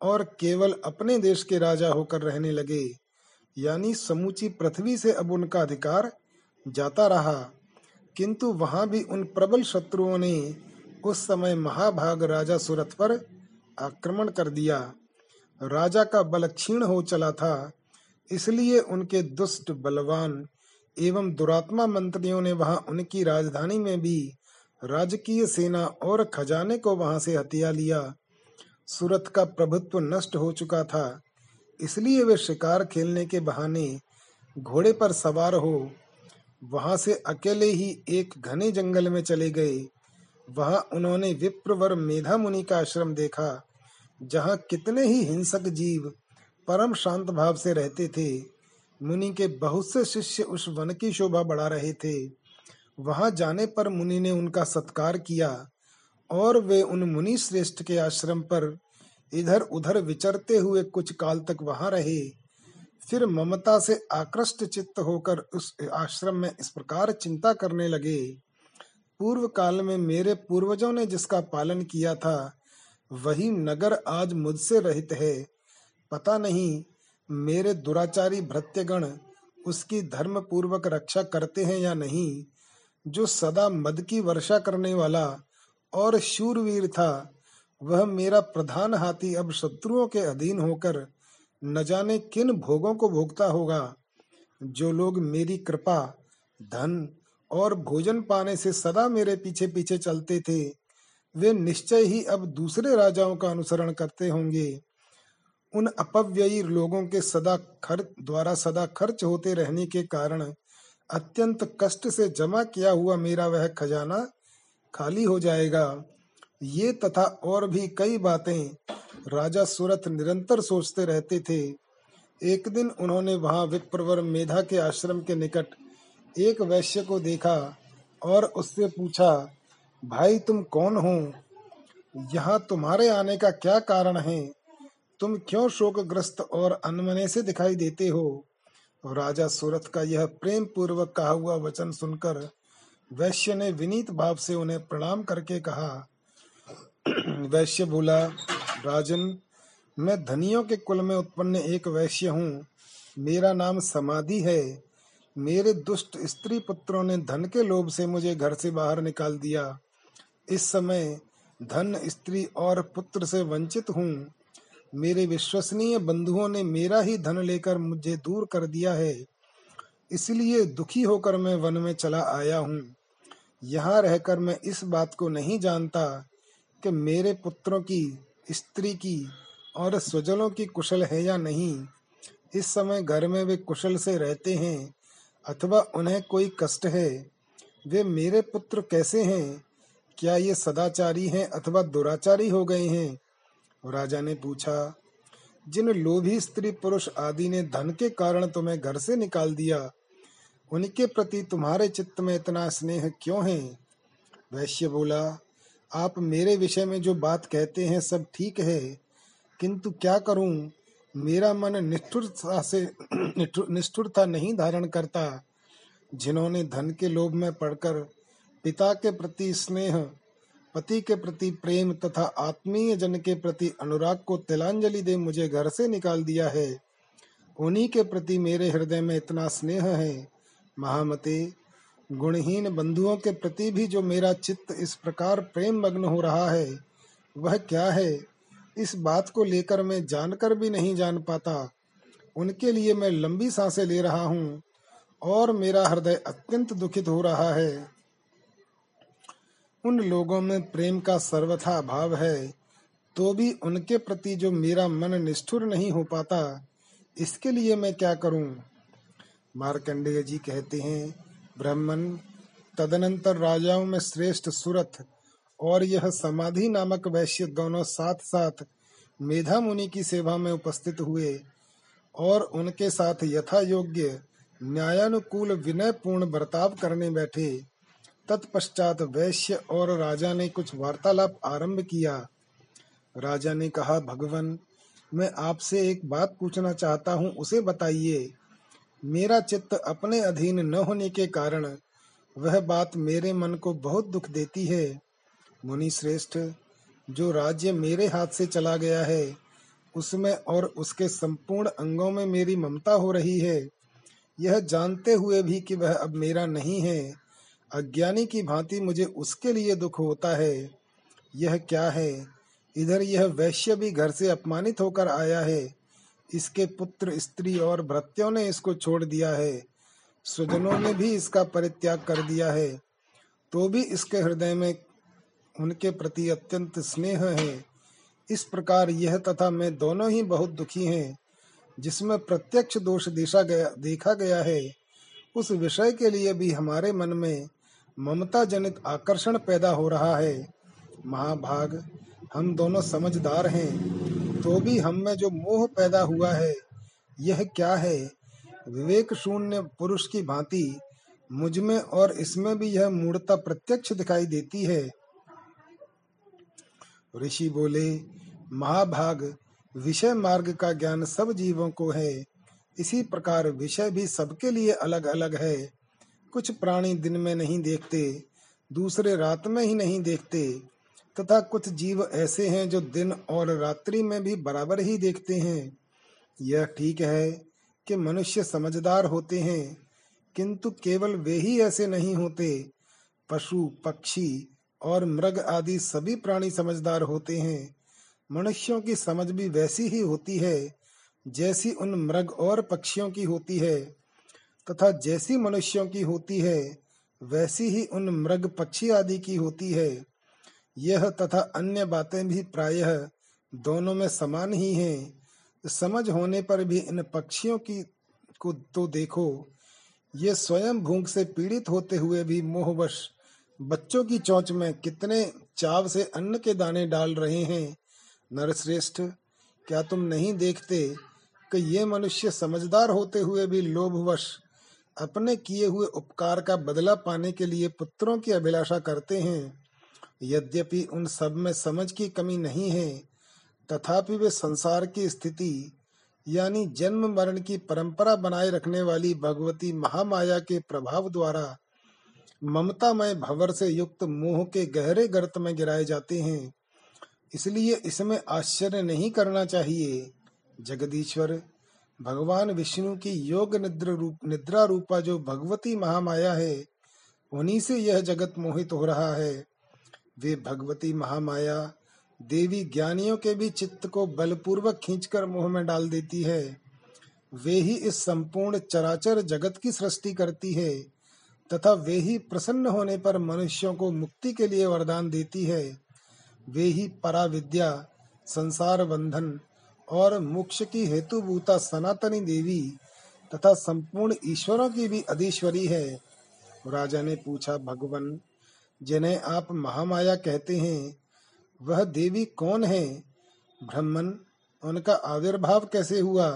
और केवल अपने देश के राजा होकर रहने लगे। यानी समूची पृथ्वी से अब उनका अधिकार जाता रहा। किंतु वहाँ भी उन प्रबल शत्रुओं ने उस समय महाभाग राजा सुरथ पर आक्रमण कर दिया। राजा का बल क्षीण हो चला था, इसलिए उनके दुष्ट बलवान एवं दुरात्मा मंत्रियों ने वहाँ उनकी राजधानी में भी राजकीय सेना और खजाने को वहाँ से हथिया लिया। सूरत का प्रभुत्व नष्ट हो चुका था, इसलिए वे शिकार खेलने के बहाने घोड़े पर सवार हो वहाँ से अकेले ही एक घने जंगल में चले गए। वहाँ उन्होंने विप्रवर मेधा मुनि का आश्रम देखा, जहाँ कितने ही हिंसक जीव परम शांत भाव से रहते थे। मुनि के बहुत से शिष्य उस वन की शोभा बढ़ा रहे थे। वहाँ जाने पर मुनि ने उनका सत्कार किया और वे उन मुनि श्रेष्ठ के आश्रम पर इधर उधर विचरते हुए कुछ काल तक वहाँ रहे। फिर ममता से आकृष्ट चित्त होकर उस आश्रम में इस प्रकार चिंता करने लगे। पूर्व काल में मेरे पूर्वजों ने जिसका पालन किया था, वही नगर आज मुझसे रहित है। पता नहीं, मेरे दुराचारी भृत्यगण उसकी धर्म पूर्वक रक्षा करते हैं या नहीं, जो सदा मद की वर्षा करने वाला और शूरवीर था, वह मेरा प्रधान हाथी अब शत्रुओं के अधीन होकर न जाने किन भोगों को भोगता होगा। जो लोग मेरी कृपा, धन और भोजन पाने से सदा मेरे पीछे पीछे चलते थे, वे निश्चय ही अब दूसरे राजाओं का अनुसरण करते होंगे। उन अपव्ययी लोगों के सदा खर्च द्वारा सदा खर्च होते रहने के कारण अत्यंत कष्ट से जमा किया हुआ मेरा वह खजाना खाली हो जाएगा। ये तथा और भी कई बातें राजा सूरत निरंतर सोचते रहते थे। एक दिन उन्होंने वहाँ विप्रवर मेधा के आश्रम के निकट एक वैश्य को देखा और उससे पूछा, भाई, तुम कौन हो? यहाँ तुम्हारे आने का क्या कारण है? तुम क्यों शोकग्रस्त और अनमने से दिखाई देते हो? राजा सूरत का यह प्रेम पूर्वक कहा हुआ वचन सुनकर वैश्य ने विनीत भाव से उन्हें प्रणाम करके कहा। वैश्य बोला राजन, मैं धनियों के कुल में उत्पन्न एक वैश्य हूँ। मेरा नाम समाधि है। मेरे दुष्ट स्त्री पुत्रों ने धन के लोभ से मुझे घर से बाहर निकाल दिया। इस समय धन, स्त्री और पुत्र से वंचित हूँ। मेरे विश्वसनीय बंधुओं ने मेरा ही धन लेकर मुझे दूर कर दिया है। इसलिए दुखी होकर मैं वन में चला आया हूँ। यहाँ रहकर मैं इस बात को नहीं जानता कि मेरे पुत्रों की स्त्री की और स्वजनों की कुशल है या नहीं? इस समय घर में वे कुशल से रहते हैं अथवा उन्हें कोई कष्ट है? वे मेरे पुत्र कैसे हैं? क्या ये सदाचारी हैं अथवा दुराचारी हो गए हैं? राजा ने पूछा, जिन लोभी स्त्री पुरुष आदि ने धन के कारण तुम्हें घर से निकाल दिया, उनके प्रति तुम्हारे चित्त में इतना स्नेह क्यों है? वैश्य बोला आप मेरे विषय में जो बात कहते हैं सब ठीक है, किंतु क्या करूँ? मेरा मन निष्ठुरता से निष्ठुरता नहीं धारण करता, जिन्होंने धन के लोभ में पड़कर पिता के प्रति स्नेह, पति के प्रति प्रेम तथा आत्मीय जन के प्रति अनुराग को तिलांजलि दे मुझे घर से निकाल दिया है। उन्हीं के प्रति मेरे हृदय में इतना स्नेह है। महामते गुणहीन बंधुओं के प्रति भी जो मेरा चित्त इस प्रकार प्रेम मग्न हो रहा है, वह क्या है? इस बात को लेकर मैं जानकर भी नहीं जान पाता। उनके लिए मैं लंबी साँसें ले रहा हूँ और मेरा हृदय अत्यंत दुखित हो रहा है। उन लोगों में प्रेम का सर्वथा अभाव है तो भी उनके प्रति जो मेरा मन निष्ठुर नहीं हो पाता, इसके लिए मैं क्या करूँ? मार्कंडेय जी कहते हैं ब्राह्मण, तदनंतर राजाओं में श्रेष्ठ सुरथ और यह समाधि नामक वैश्य दोनों साथ साथ मेधा मुनि की सेवा में उपस्थित हुए और उनके साथ यथा योग्य न्यायानुकूल विनय पूर्ण बर्ताव करने बैठे। तत्पश्चात वैश्य और राजा ने कुछ वार्तालाप आरंभ किया। राजा ने कहा, भगवान, मैं आपसे एक बात पूछना चाहता हूँ, उसे बताइए। मेरा चित्त अपने अधीन न होने के कारण वह बात मेरे मन को बहुत दुख देती है। मुनि श्रेष्ठ, जो राज्य मेरे हाथ से चला गया है, उसमें और उसके संपूर्ण अंगों में मेरी ममता हो रही है। यह जानते हुए भी कि वह अब मेरा नहीं है। अज्ञानी की भांति मुझे उसके लिए दुख होता है। यह क्या है? इधर यह वैश्य भी घर से अपमानित होकर आया है। इसके पुत्र, स्त्री और भृत्यों ने इसको छोड़ दिया है। स्वजनों ने भी इसका परित्याग कर दिया है। तो भी इसके हृदय में उनके प्रति अत्यंत स्नेह है। इस प्रकार यह तथा मैं दोनों ही बहुत दुखी हैं, जिसमें प्रत्यक्ष दोष देखा गया देखा गया है। उस विषय के लिए भी हमारे मन में ममता जनित आकर्षण पैदा हो रहा है। महाभाग, हम दोनों समझदार हैं। तो भी हम में जो मोह पैदा हुआ है, यह क्या है? विवेक शून्य पुरुष की भांति मुझमें और इसमें भी यह मूर्ता प्रत्यक्ष दिखाई देती है। ऋषि बोले, महाभाग, विषय मार्ग का ज्ञान सब जीवों को है। इसी प्रकार विषय भी सबके लिए अलग अलग है। कुछ प्राणी दिन में नहीं देखते, दूसरे रात में ही नहीं देखते। तथा कुछ जीव ऐसे हैं जो दिन और रात्रि में भी बराबर ही देखते हैं। यह ठीक है कि मनुष्य समझदार होते हैं, किंतु केवल वे ही ऐसे नहीं होते। पशु, पक्षी और मृग आदि सभी प्राणी समझदार होते हैं। मनुष्यों की समझ भी वैसी ही होती है, जैसी उन मृग और पक्षियों की होती है, तथा जैसी मनुष्यों की होती है, वैसी ही उन मृग, पक्षी आदि की होती है। यह तथा अन्य बातें भी प्रायः दोनों में समान ही हैं। समझ होने पर भी इन पक्षियों की को तो देखो। ये स्वयं भूख से पीड़ित होते हुए भी मोहवश। बच्चों की चोंच में कितने चाव से अन्न के दाने डाल रहे हैं। नरश्रेष्ठ, क्या तुम नहीं देखते कि ये मनुष्य समझदार होते हुए भी लोभवश अपने किए हुए उपकार का बदला पाने के लिए पुत्रों की अभिलाषा करते हैं? यद्यपि उन सब में समझ की कमी नहीं है, तथापि वे संसार की स्थिति, यानी जन्म मरण की परंपरा बनाए रखने वाली भगवती महामाया के प्रभाव द्वारा ममतामय भवर से युक्त मोह के गहरे गर्त में गिराए जाते हैं। इसलिए इसमें आश्चर्य नहीं करना चाहिए। जगदीश्वर, भगवान विष्णु की योग निद्रा रूप, निद्रा रूपा जो भगवती महामाया है, उन्हीं से यह जगत मोहित हो रहा है। वे भगवती महामाया देवी ज्ञानियों के भी चित्त को बलपूर्वक खींचकर मोह में डाल देती है। वे ही इस संपूर्ण चराचर जगत की सृष्टि करती है तथा वे ही प्रसन्न होने पर मनुष्यों को मुक्ति के लिए वरदान देती है। वे ही परा विद्या संसार बंधन और मोक्ष की हेतुभूता सनातनी देवी तथा संपूर्ण ईश्वरों की भी अधीश्वरी है। राजा ने पूछा, भगवान जिन्हें आप महामाया कहते हैं, वह देवी कौन है? ब्रह्मन उनका आविर्भाव कैसे हुआ?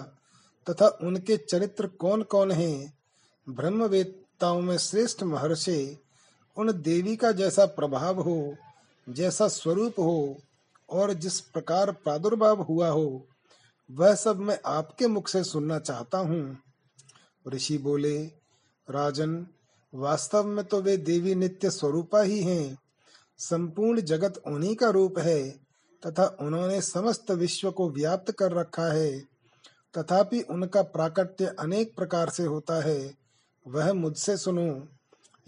तथा उनके चरित्र कौन कौन हैं? ब्रह्मवेत्ताओं में श्रेष्ठ महर्षि, उन देवी का जैसा प्रभाव हो, जैसा स्वरूप हो, और जिस प्रकार प्रादुर्भाव हुआ हो, वह सब मैं आपके मुख से सुनना चाहता हूँ। ऋषि बोले, राजन वास्तव में तो वे देवी नित्य स्वरूपा ही हैं। संपूर्ण जगत उन्हीं का रूप है, तथा उन्होंने समस्त विश्व को व्याप्त कर रखा है। तथापि उनका प्राकट्य अनेक प्रकार से होता है। वह मुझसे सुनो,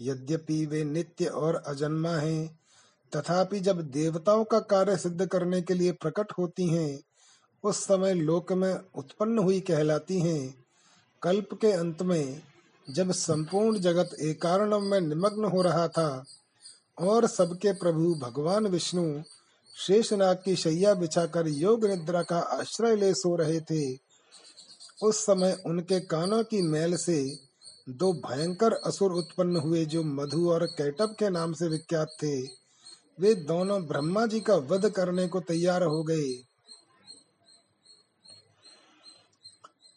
यद्यपि वे नित्य और अजन्मा हैं, तथापि जब देवताओं का कार्य सिद्ध करने के लिए प्रकट होती हैं, उस समय लोक में उत्पन्न हुई कहलाती हैं। कल्प के अंत में जब संपूर्ण जगत एक में निमग्न हो रहा था और सबके प्रभु भगवान विष्णु शेषनाग की शैया बिछाकर योग निद्रा का आश्रय ले सो रहे थे, उस समय उनके कानों की मैल से दो भयंकर असुर उत्पन्न हुए जो मधु और कैटब के नाम से विख्यात थे। वे दोनों ब्रह्मा जी का वध करने को तैयार हो गए।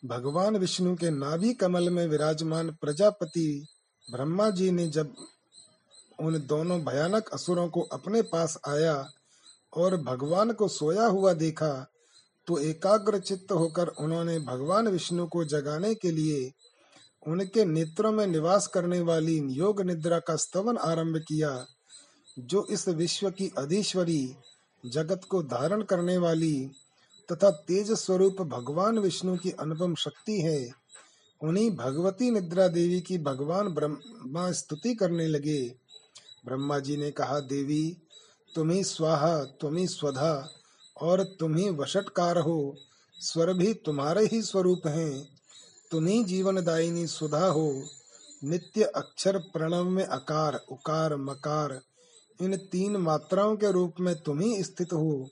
भगवान विष्णु के नाभि कमल में विराजमान प्रजापति ब्रह्मा जी ने जब उन दोनों भयानक असुरों को अपने पास आया और भगवान को सोया हुआ देखा तो एकाग्र चित्त होकर उन्होंने भगवान विष्णु को जगाने के लिए उनके नेत्रों में निवास करने वाली योग निद्रा का स्तवन आरंभ किया, जो इस विश्व की अधीश्वरी जगत को धारण करने वाली तथा तेज स्वरूप भगवान विष्णु की अनुपम शक्ति है। उन्हीं भगवती निद्रा देवी की भगवान ब्रह्मा स्तुति करने लगे। ब्रह्मा जी ने कहा, देवी, तुम्ही स्वाहा, तुम्ही स्वधा, और तुम्ही वशटकार हो। स्वर भी तुम्हारे ही स्वरूप हैं। तुम्ही जीवनदायिनी सुधा हो। नित्य अक्षर प्रणव में अकार, उकार, मकार, इन तीन मात्राओं के रूप में तुम स्थित हो।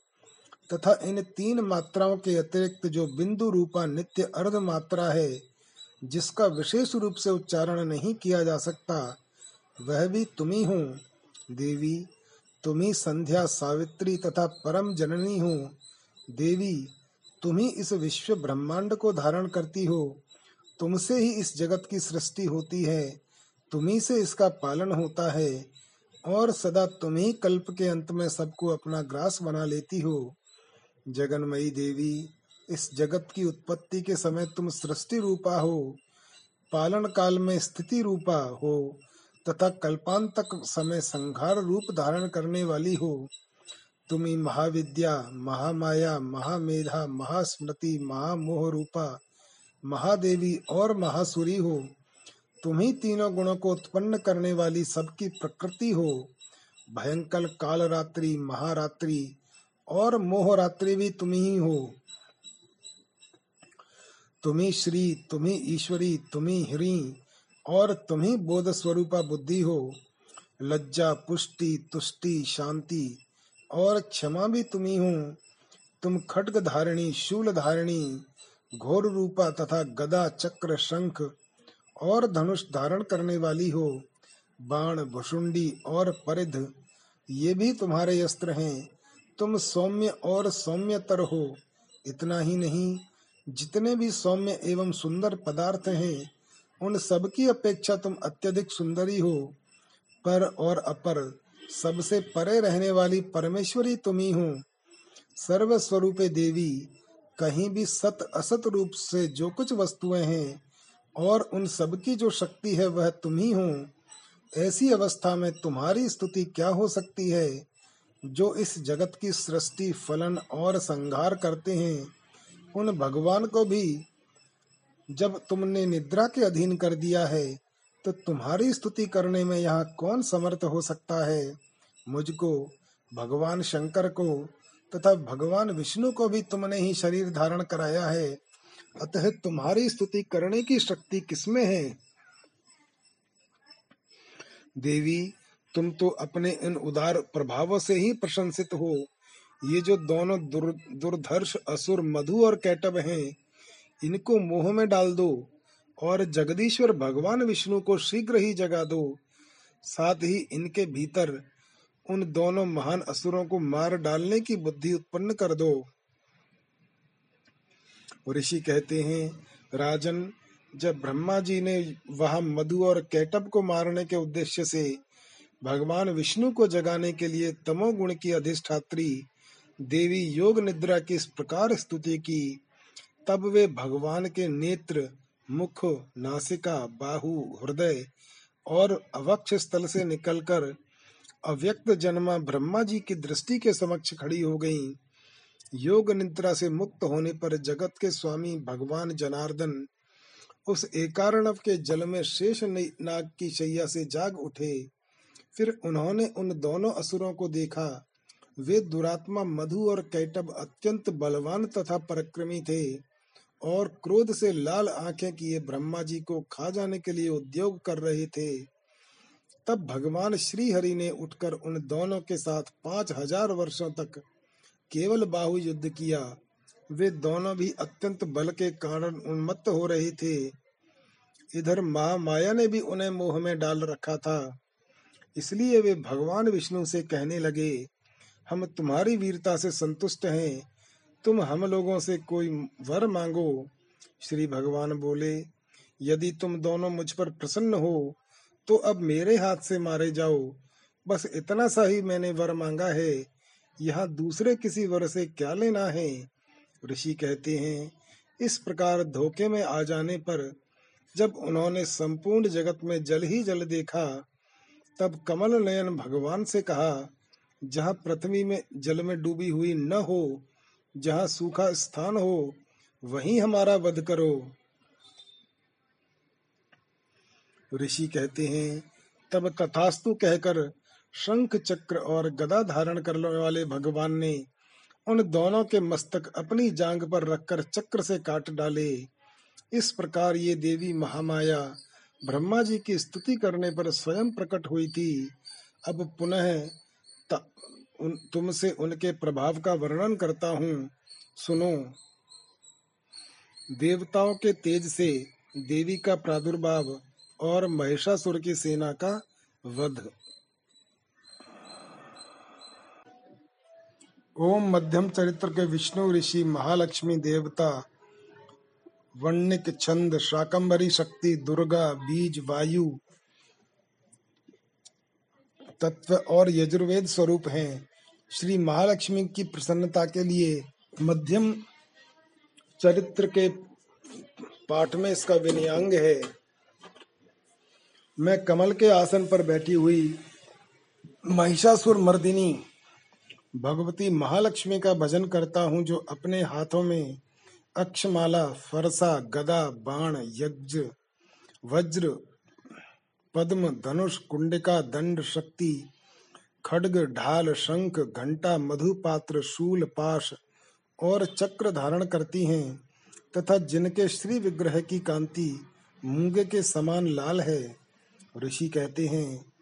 तथा इन तीन मात्राओं के अतिरिक्त जो बिंदु रूपा नित्य अर्ध मात्रा है, जिसका विशेष रूप से उच्चारण नहीं किया जा सकता, वह भी तुम्ही हो। देवी तुम्ही संध्या सावित्री तथा परम जननी हो। देवी तुम्ही इस विश्व ब्रह्मांड को धारण करती हो। तुमसे ही इस जगत की सृष्टि होती है। तुम्ही से इसका पालन होता है। और सदा तुम्ही कल्प के अंत में सबको अपना ग्रास बना लेती हो। जगन्मयी देवी, इस जगत की उत्पत्ति के समय तुम सृष्टि रूपा हो, पालन काल में स्थिति रूपा हो, तथा कल्पांतक समय संघार रूप धारण करने वाली हो। तुम्ही महाविद्या, महामाया, महामेधा, महास्मृति, महामोह रूपा, महादेवी और महासुरी हो। तुम्ही तीनों गुणों को उत्पन्न करने वाली सबकी प्रकृति हो। भयंकर काल रात्रि महारात्रि और मोह रात्रि भी तुम ही हो। तुम्ही श्री तुम्ही ईश्वरी तुम्ही हरि और तुम्ही बोध स्वरूपा बुद्धि हो। लज्जा, पुष्टि, तुष्टि, शांति और क्षमा भी तुम्ही हो तुम खड्ग धारिणी, शूल धारिणी, घोर रूपा तथा गदा, चक्र, शंख और धनुष धारण करने वाली हो। बाण भुषुंडी और परिध, ये भी तुम्हारे अस्त्र हैं। तुम सौम्य और सौम्यतर हो। इतना ही नहीं, जितने भी सौम्य एवं सुंदर पदार्थ हैं, उन सब की अपेक्षा तुम अत्यधिक सुंदरी हो। पर और अपर, सबसे परे रहने वाली परमेश्वरी तुम ही हो। सर्वस्वरूपे देवी, कहीं भी सत असत रूप से जो कुछ वस्तुएँ हैं, और उन सब की जो शक्ति है वह तुम ही हो। ऐसी अवस्था में तुम्हारी स्तुति क्या हो सकती है? जो इस जगत की सृष्टि, फलन और संहार करते हैं, उन भगवान को भी जब तुमने निद्रा के अधीन कर दिया है तो तुम्हारी स्तुति करने में यहाँ कौन समर्थ हो सकता है? मुझको, भगवान शंकर को तथा भगवान विष्णु को भी तुमने ही शरीर धारण कराया है। अतः तुम्हारी स्तुति करने की शक्ति किसमें है? देवी तुम तो अपने इन उदार प्रभावों से ही प्रशंसित हो। ये जो दोनों दुर, दुर्धर्ष असुर मधु और कैटब हैं इनको मोह में डाल दो और जगदीश्वर भगवान विष्णु को शीघ्र ही जगा दो। साथ ही इनके भीतर उन दोनों महान असुरों को मार डालने की बुद्धि उत्पन्न कर दो। ऋषि कहते हैं राजन जब ब्रह्मा जी ने वहाँ मधु और कैटब को मारने के उद्देश्य से भगवान विष्णु को जगाने के लिए तमोगुण की अधिष्ठात्री देवी योग निद्रा की इस प्रकार स्तुति की, तब वे भगवान के नेत्र, मुख, नासिका, बाहु, हृदय और अवक्ष स्थल से निकलकर अव्यक्त जन्मा ब्रह्मा जी की दृष्टि के समक्ष खड़ी हो गईं। योग निद्रा से मुक्त होने पर जगत के स्वामी भगवान जनार्दन उस एकारणव के जल में शेष नाग की शैया से जाग उठे फिर उन्होंने उन दोनों असुरों को देखा। वे दुरात्मा, मधु और कैटब अत्यंत बलवान तथा पराक्रमी थे और क्रोध से लाल आँखें किए ब्रह्मा जी को खा जाने के लिए उद्योग कर रहे थे। तब भगवान श्री हरि ने उठकर उन दोनों के साथ पाँच हज़ार वर्षों तक केवल बाहु युद्ध किया। वे दोनों भी अत्यंत बल के कारण उन्मत्त हो रहे थे। इधर महामाया ने भी उन्हें मोह में डाल रखा था। इसलिए वे भगवान विष्णु से कहने लगे, हम तुम्हारी वीरता से संतुष्ट हैं। तुम हम लोगों से कोई वर मांगो? श्री भगवान बोले, यदि तुम दोनों मुझ पर प्रसन्न हो तो अब मेरे हाथ से मारे जाओ। बस इतना सा ही मैंने वर मांगा है। यहाँ दूसरे किसी वर से क्या लेना है? ऋषि कहते हैं, इस प्रकार धोखे में आ जाने पर जब उन्होंने संपूर्ण जगत में जल ही जल देखा तब कमल नयन भगवान से कहा, जहाँ पृथ्वी में जल में डूबी हुई न हो, जहाँ सूखा स्थान हो, वहीं हमारा वध करो। ऋषि कहते हैं, तब तथास्तु कहकर शंख चक्र और गदा धारण करने वाले भगवान ने उन दोनों के मस्तक अपनी जांग पर रखकर चक्र से काट डाले। इस प्रकार ये देवी महामाया ब्रह्मा जी की स्तुति करने पर स्वयं प्रकट हुई थी। अब पुनः उन, तुमसे उनके प्रभाव का वर्णन करता हूँ। सुनो। देवताओं के तेज से देवी का प्रादुर्भाव और महिषासुर की सेना का वध। ओम मध्यम चरित्र के विष्णु ऋषि महालक्ष्मी देवता वर्णिक छंद, शाकंभरी शक्ति, दुर्गा, बीज, वायु तत्व और यजुर्वेद स्वरूप हैं। श्री महालक्ष्मी की प्रसन्नता के लिए मध्यम चरित्र के पाठ में इसका विनियांग है। मैं कमल के आसन पर बैठी हुई महिषासुर मर्दिनी, भगवती महालक्ष्मी का भजन करता हूँ, जो अपने हाथों में अक्षमाला, फरसा, गदा, बाण, यज्ञ, वज्र, पद्म, धनुष, कुंडिका, दंड, शक्ति, खड्ग, ढाल, शंख, घंटा, मधुपात्र, शूल, पाश और चक्र धारण करती हैं तथा जिनके श्री विग्रह की कांति मूँगे के समान लाल है। ऋषि कहते हैं,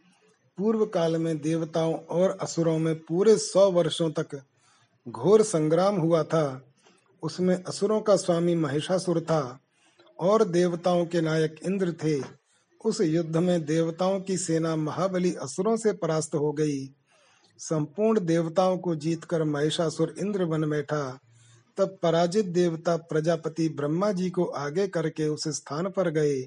पूर्व काल में देवताओं और असुरों में पूरे सौ वर्षों तक घोर संग्राम हुआ था। उसमें असुरों का स्वामी महिषासुर था और देवताओं के नायक इंद्र थे। उस युद्ध में देवताओं की सेना महाबली असुरों से परास्त हो गई। संपूर्ण देवताओं को जीतकर महिषासुर इंद्र बन बैठा। तब पराजित देवता प्रजापति ब्रह्मा जी को आगे करके उस स्थान पर गए,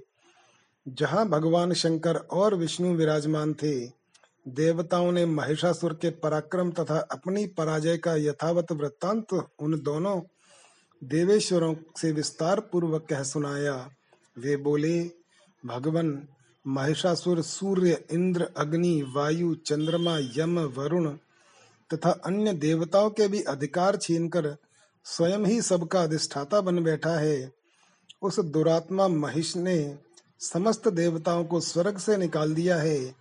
जहाँ भगवान शंकर और विष्णु विराजमान थे। देवताओं ने महिषासुर के पराक्रम तथा अपनी पराजय का यथावत वृत्तांत उन दोनों देवेश्वरों से विस्तार पूर्वक कह सुनाया। वे बोले, भगवान, महिषासुर, सूर्य, इंद्र, अग्नि, वायु, चंद्रमा, यम, वरुण तथा अन्य देवताओं के भी अधिकार छीनकर स्वयं ही सबका अधिष्ठाता बन बैठा है। उस दुरात्मा महिष ने समस्त देवताओं को स्वर्ग से निकाल दिया है।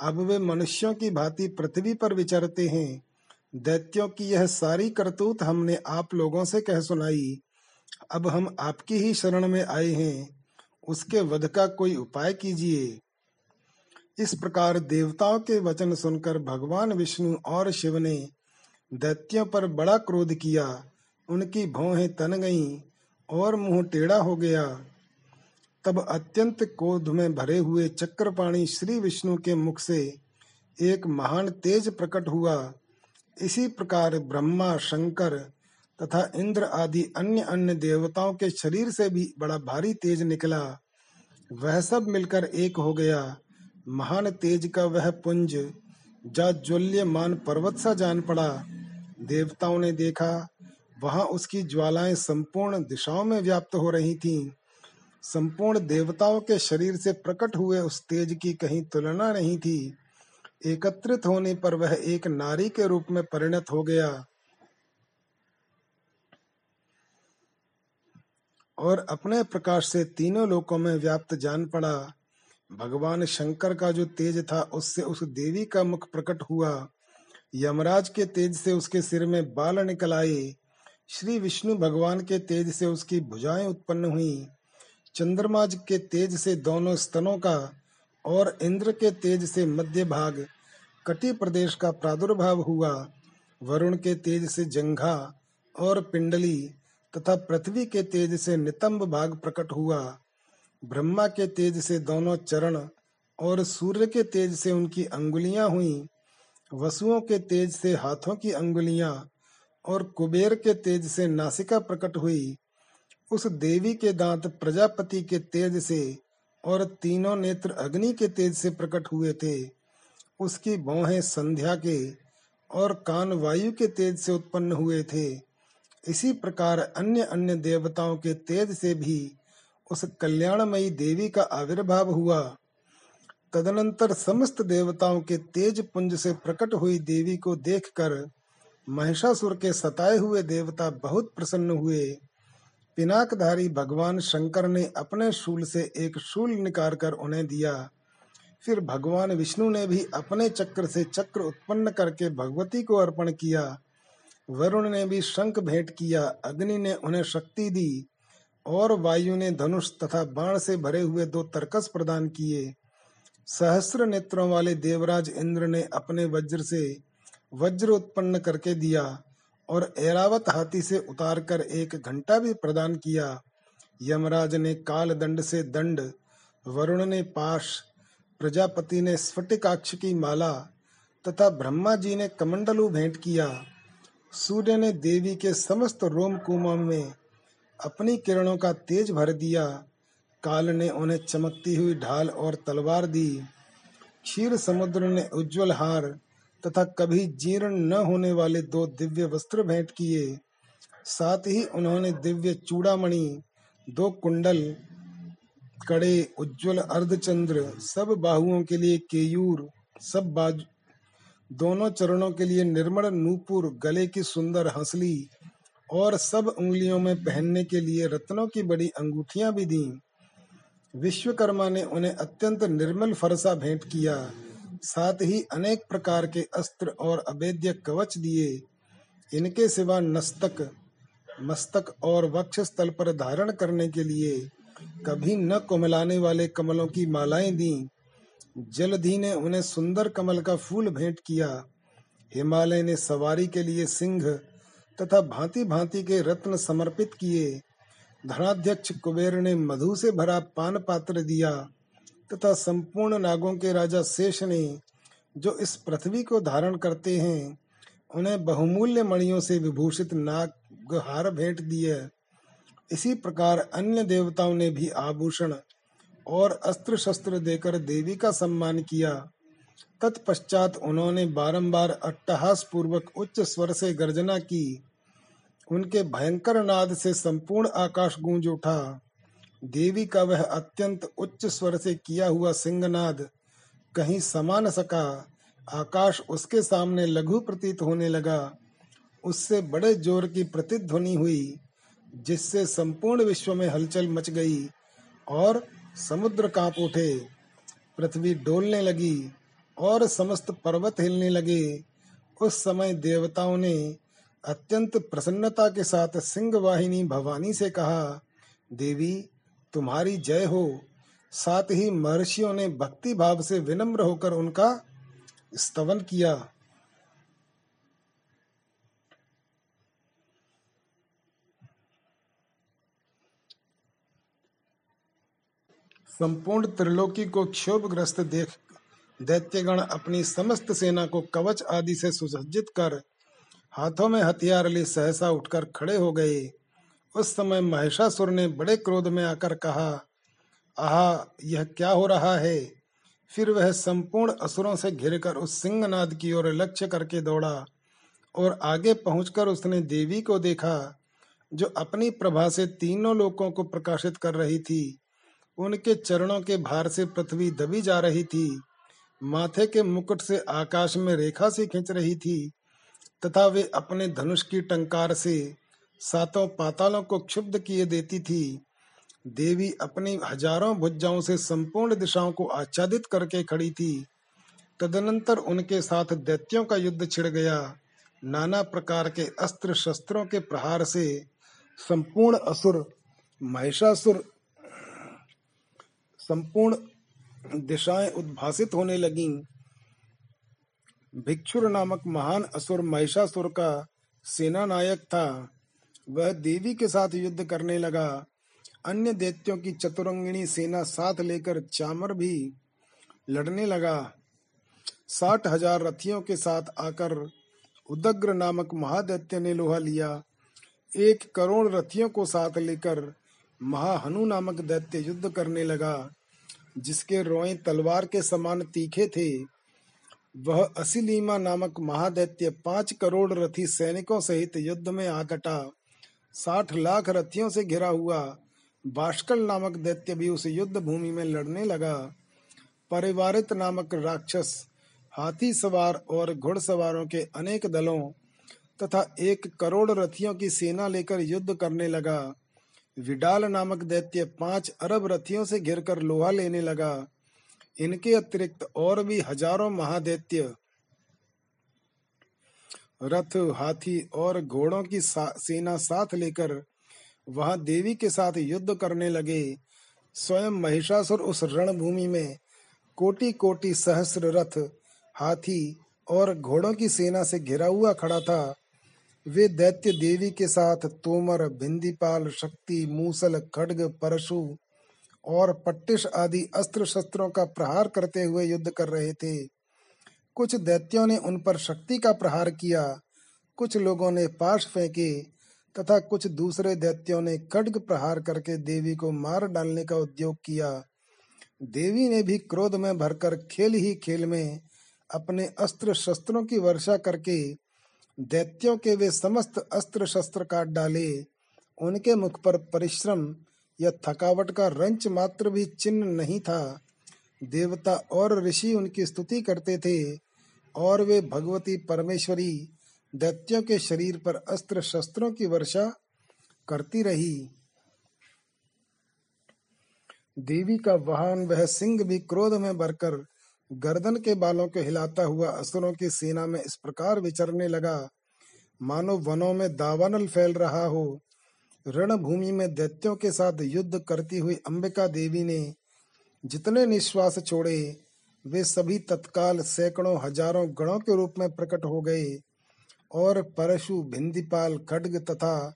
अब वे मनुष्यों की भांति पृथ्वी पर विचरते हैं। दैत्यों की यह सारी करतूत हमने आप लोगों से कह सुनाई। अब हम आपकी ही शरण में आए हैं। उसके वध का कोई उपाय कीजिए। इस प्रकार देवताओं के वचन सुनकर भगवान विष्णु और शिव ने दैत्यों पर बड़ा क्रोध किया। उनकी भौहें तन गईं और मुँह टेढ़ा हो गया। तब अत्यंत क्रोध में भरे हुए चक्रपाणी श्री विष्णु के मुख से एक महान तेज प्रकट हुआ। इसी प्रकार ब्रह्मा, शंकर तथा इंद्र आदि अन्य अन्य देवताओं के शरीर से भी बड़ा भारी तेज निकला। वह सब मिलकर एक हो गया। महान तेज का वह पुंज मान पर्वत सा जान पड़ा। देवताओं ने देखा, वहाँ उसकी ज्वालाएँ संपूर्ण दिशाओं में व्याप्त हो रही थीं। संपूर्ण देवताओं के शरीर से प्रकट हुए उस तेज की कहीं तुलना नहीं थी। एकत्रित होने पर वह एक नारी के रूप में परिणत हो गया और अपने प्रकाश से तीनों लोकों में व्याप्त जान पड़ा। भगवान शंकर का जो तेज था, उससे उस देवी का मुख प्रकट हुआ। यमराज के तेज से उसके सिर में बाल निकल आए। श्री विष्णु भगवान के तेज से उसकी भुजाएँ उत्पन्न हुई। चंद्रमा के तेज से दोनों स्तनों का और इंद्र के तेज से मध्य भाग, कटी प्रदेश का प्रादुर्भाव हुआ। वरुण के तेज से जंघा और पिंडली तथा पृथ्वी के तेज से नितंब भाग प्रकट हुआ। ब्रह्मा के तेज से दोनों चरण और सूर्य के तेज से उनकी अंगुलियाँ हुई। वसुओं के तेज से हाथों की अंगुलियाँ और कुबेर के तेज से नासिका प्रकट हुई। उस देवी के दांत प्रजापति के तेज से और तीनों नेत्र अग्नि के तेज से प्रकट हुए थे। उसकी भौहें संध्या के और कान वायु के तेज से उत्पन्न हुए थे। इसी प्रकार अन्य अन्य देवताओं के तेज से भी उस कल्याणमयी देवी का आविर्भाव हुआ। तदनंतर समस्त देवताओं के तेज पुंज से प्रकट हुई देवी को देखकर महिषासुर के सताए हुए देवता बहुत प्रसन्न हुए। पिनाकधारी भगवान शंकर ने अपने शूल से एक शूल निकाल कर उन्हें दिया। फिर भगवान विष्णु ने भी अपने चक्र से चक्र उत्पन्न करके भगवती को अर्पण किया। वरुण ने भी शंख भेंट किया। अग्नि ने उन्हें शक्ति दी और वायु ने धनुष तथा बाण से भरे हुए दो तरकस प्रदान किए। सहस्र नेत्रों वाले देवराज इंद्र ने अपने वज्र से वज्र उत्पन्न करके दिया। और ऐरावत हाथी से उतारकर एक घंटा भी प्रदान किया। यमराज ने काल दंड से दंड, वरुण ने पाश, प्रजापति ने स्फटिकाक्ष की माला तथा ब्रह्मा जी ने कमंडलू भेंट किया। सूर्य ने देवी के समस्त रोम कुमों में अपनी किरणों का तेज भर दिया। काल ने उन्हें चमकती हुई ढाल और तलवार दी। क्षीर समुद्र ने उज्जवल हार तथा कभी जीर्ण न होने वाले दो दिव्य वस्त्र भेंट किए। साथ ही उन्होंने दिव्य चूड़ामणि, दो कुंडल, कड़े, उज्जवल अर्धचंद्र, सब बाहुओं के लिए केयूर, सब बाजू, दोनों चरणों के लिए निर्मल नूपुर, गले की सुंदर हंसली और सब उंगलियों में पहनने के लिए रत्नों की बड़ी अंगूठियाँ भी दी। विश्वकर्मा ने उन्हें अत्यंत निर्मल फरसा भेंट किया। साथ ही अनेक प्रकार के अस्त्र और अभेद्य कवच दिए। इनके सिवा नस्तक, मस्तक और वक्ष स्थल पर धारण करने के लिए कभी न कुमलाने वाले कमलों की मालाएँ दी। जलधि ने उन्हें सुंदर कमल का फूल भेंट किया। हिमालय ने सवारी के लिए सिंह तथा भांति भांति के रत्न समर्पित किए। धनाध्यक्ष कुबेर ने मधु से भरा पान पात्र दिया। तथा संपूर्ण नागों के राजा शेष ने जो इस पृथ्वी को धारण करते हैं, उन्हें बहुमूल्य मणियों से विभूषित नाग हार भेंट दिए इसी प्रकार अन्य देवताओं ने भी आभूषण और अस्त्र शस्त्र देकर देवी का सम्मान किया। तत्पश्चात उन्होंने बारंबार अट्टहास पूर्वक उच्च स्वर से गर्जना की। उनके भयंकर नाद से संपूर्ण आकाश गूंज उठा। देवी का वह अत्यंत उच्च स्वर से किया हुआ सिंहनाद कहीं समा न सका, आकाश उसके सामने लघु प्रतीत होने लगा। उससे बड़े ज़ोर की प्रतिध्वनि हुई, जिससे संपूर्ण विश्व में हलचल मच गई और समुद्र काँप उठे। पृथ्वी डोलने लगी और समस्त पर्वत हिलने लगे। उस समय देवताओं ने अत्यंत प्रसन्नता के साथ सिंह वाहिनी भवानी से कहा, देवी तुम्हारी जय हो। साथ ही महर्षियों ने भक्ति भाव से विनम्र होकर उनका स्तवन किया। संपूर्ण त्रिलोकी को क्षोभग्रस्त देख दैत्यगण अपनी समस्त सेना को कवच आदि से सुसज्जित कर हाथों में हथियार ले सहसा उठकर खड़े हो गए। उस समय महिषासुर ने बड़े क्रोध में आकर कहा, आहा, यह क्या हो रहा है? फिर वह संपूर्ण असुरों से घिरकर उस सिंहनाद की ओर लक्ष्य करके दौड़ा और आगे पहुंचकर उसने देवी को देखा, जो अपनी प्रभा से तीनों लोकों को प्रकाशित कर रही थी। उनके चरणों के भार से पृथ्वी दबी जा रही थी, माथे के मुकुट से आकाश में रेखा से खींच रही थी, तथा वे अपने धनुष की टंकार से सातों पातालों को क्षुब्ध किए देती थी। देवी अपनी हज़ारों भुजाओं से संपूर्ण दिशाओं को आच्छादित करके खड़ी थी। तदनंतर उनके साथ दैत्यों का युद्ध छिड़ गया। नाना प्रकार के अस्त्र शस्त्रों के प्रहार से संपूर्ण असुर, महिषासुर, संपूर्ण दिशाएँ उद्भासित होने लगीं। भिक्षुर नामक महान असुर महिषासुर का सेना नायक था। वह देवी के साथ युद्ध करने लगा। अन्य दैत्यों की चतुरंगिणी सेना साथ लेकर चामर भी लड़ने लगा। साठ हज़ार रथियों के साथ आकर उदग्र नामक महादैत्य ने लोहा लिया। एक करोड़ रथियों को साथ लेकर महाहनु नामक दैत्य युद्ध करने लगा, जिसके रोए तलवार के समान तीखे थे। वह असिलीमा नामक महादैत्य पाँच करोड़ रथी सैनिकों सहित युद्ध में आ कटा। साठ लाख रथियों से घिरा हुआ बाष्कल नामक दैत्य भी उस युद्ध भूमि में लड़ने लगा। परिवारित नामक राक्षस, हाथी सवार और घुड़सवारों के अनेक दलों तथा एक करोड़ रथियों की सेना लेकर युद्ध करने लगा। विडाल नामक दैत्य पाँच अरब रथियों से घिरकर लोहा लेने लगा। इनके अतिरिक्त और भी हज़ारों महादैत्य रथ हाथी और घोड़ों की सा, सेना साथ लेकर वहाँ देवी के साथ युद्ध करने लगे। स्वयं महिषासुर उस रणभूमि में कोटि कोटि सहस्र रथ हाथी और घोड़ों की सेना से घिरा हुआ खड़ा था। वे दैत्य देवी के साथ तोमर भिंदीपाल शक्ति मूसल खड्ग परशु और पट्टिश आदि अस्त्र शस्त्रों का प्रहार करते हुए युद्ध कर रहे थे। कुछ दैत्यों ने उन पर शक्ति का प्रहार किया, कुछ लोगों ने पाश फेंके, तथा कुछ दूसरे दैत्यों ने खड्ग प्रहार करके देवी को मार डालने का उद्योग किया। देवी ने भी क्रोध में भरकर खेल ही खेल में अपने अस्त्र शस्त्रों की वर्षा करके दैत्यों के वे समस्त अस्त्र शस्त्र काट डाले। उनके मुख पर परिश्रम या थकावट का रंच मात्र भी चिन्ह नहीं था। देवता और ऋषि उनकी स्तुति करते थे। और वे भगवती परमेश्वरी दैत्यों के शरीर पर अस्त्र शस्त्रों की वर्षा करती रही। देवी का वाहन वह सिंह भी क्रोध में भरकर गर्दन के बालों को हिलाता हुआ असुरों की सेना में इस प्रकार विचरने लगा, मानो वनों में दावानल फैल रहा हो। रणभूमि में दैत्यों के साथ युद्ध करती हुई अंबिका देवी ने जितने निश्वास छोड़े वे सभी तत्काल सैकड़ों, हज़ारों गणों के रूप में प्रकट हो गए और परशु, भिंदीपाल, खड्ग तथा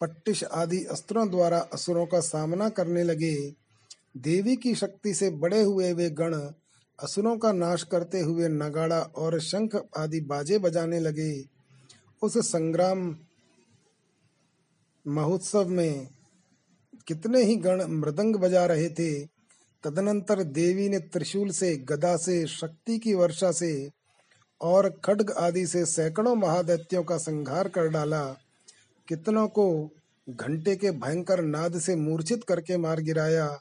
पट्टिश आदि अस्त्रों द्वारा असुरों का सामना करने लगे। देवी की शक्ति से बड़े हुए वे गण असुरों का नाश करते हुए नगाड़ा और शंख आदि बाजे बजाने लगे। उस संग्राम महोत्सव में कितने ही गण मृदंग बजा रहे थे। तदनंतर देवी ने त्रिशूल से, गदा से, शक्ति की वर्षा से और खड्ग आदि से सैकड़ों महादैत्यों का संहार कर डाला। कितनों को घंटे के भयंकर नाद से मूर्छित करके मार गिराया।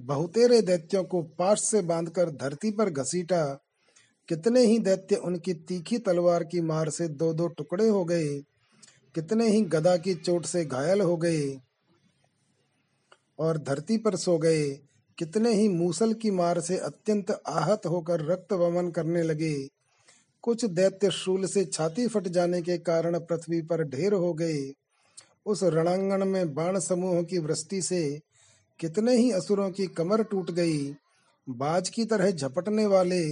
बहुतेरे दैत्यों को पाश से बांधकर धरती पर घसीटा। कितने ही दैत्य उनकी तीखी तलवार की मार से दो दो टुकड़े हो गए। कितने ही गदा की चोट से घायल हो गए और धरती पर सो गए। कितने ही मूसल की मार से अत्यंत आहत होकर रक्त वमन करने लगे। कुछ दैत्य शूल से छाती फट जाने के कारण पृथ्वी पर ढेर हो गए। उस रणांगण में बाण समूह की वृष्टि से कितने ही असुरों की कमर टूट गई। बाज की तरह झपटने वाले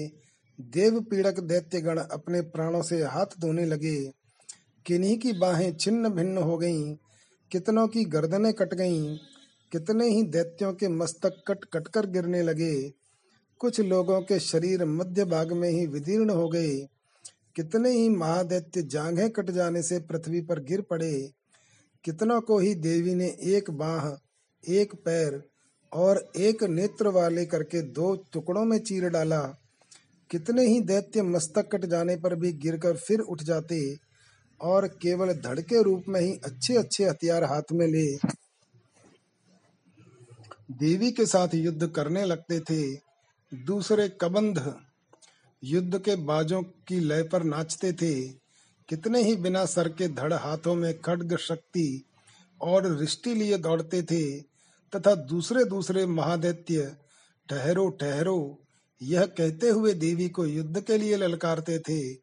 देव पीड़क दैत्यगण अपने प्राणों से हाथ धोने लगे। किन्हीं की बाहें छिन्न भिन्न हो गईं, कितनों की गर्दनें कट गईं कितने ही दैत्यों के मस्तक कट कट कर गिरने लगे। कुछ लोगों के शरीर मध्य भाग में ही विदीर्ण हो गए। कितने ही महादैत्य जांघें कट जाने से पृथ्वी पर गिर पड़े। कितनों को ही देवी ने एक बाह, एक पैर और एक नेत्र वाले करके दो टुकड़ों में चीर डाला। कितने ही दैत्य मस्तक कट जाने पर भी गिरकर फिर उठ जाते और केवल धड़के रूप में ही अच्छे अच्छे हथियार हाथ में ले। देवी के साथ युद्ध करने लगते थे, दूसरे कबंध युद्ध के बाजों की लय पर नाचते थे। कितने ही बिना सर के धड़ हाथों में खड्ग शक्ति और रिष्टि लिए दौड़ते थे, तथा दूसरे दूसरे महादैत्य, ठहरो ठहरो। यह कहते हुए देवी को युद्ध के लिए ललकारते थे।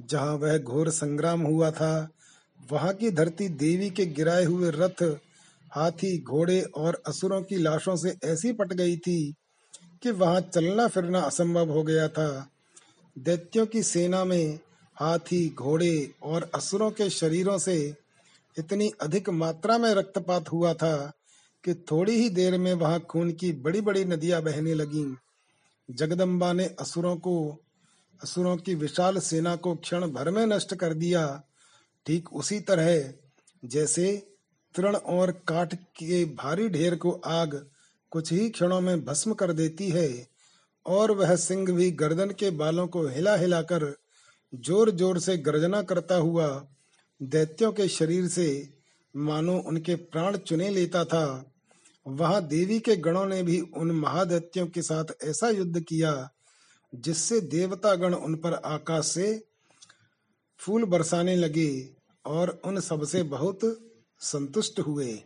जहाँ वह घोर संग्राम हुआ था, वहाँ की धरती देवी के गिराए हुए रथ हाथी, घोड़े और असुरों की लाशों से ऐसी पट गई थी कि वहाँ चलना फिरना असंभव हो गया था। दैत्यों की सेना में हाथी, घोड़े और असुरों के शरीरों से इतनी अधिक मात्रा में रक्तपात हुआ था कि थोड़ी ही देर में वहाँ खून की बड़ी बड़ी नदियाँ बहने लगीं। जगदम्बा ने असुरों को, असुरों की विशाल सेना को क्षण भर में नष्ट कर दिया। ठीक उसी तरह, जैसे तृण और काठ के भारी ढेर को आग कुछ ही क्षणों में भस्म कर देती है, और वह सिंह भी गर्दन के बालों को हिला हिलाकर ज़ोर ज़ोर से गर्जना करता हुआ दैत्यों के शरीर से, मानो उनके प्राण चुने लेता था। वहाँ देवी के गणों ने भी उन महादैत्यों के साथ ऐसा युद्ध किया, जिससे देवता गण उन पर आकाश से फूल बरसाने लगे, और उन सबसे बहुत संतुष्ट हुए।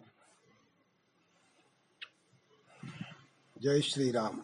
जय श्री राम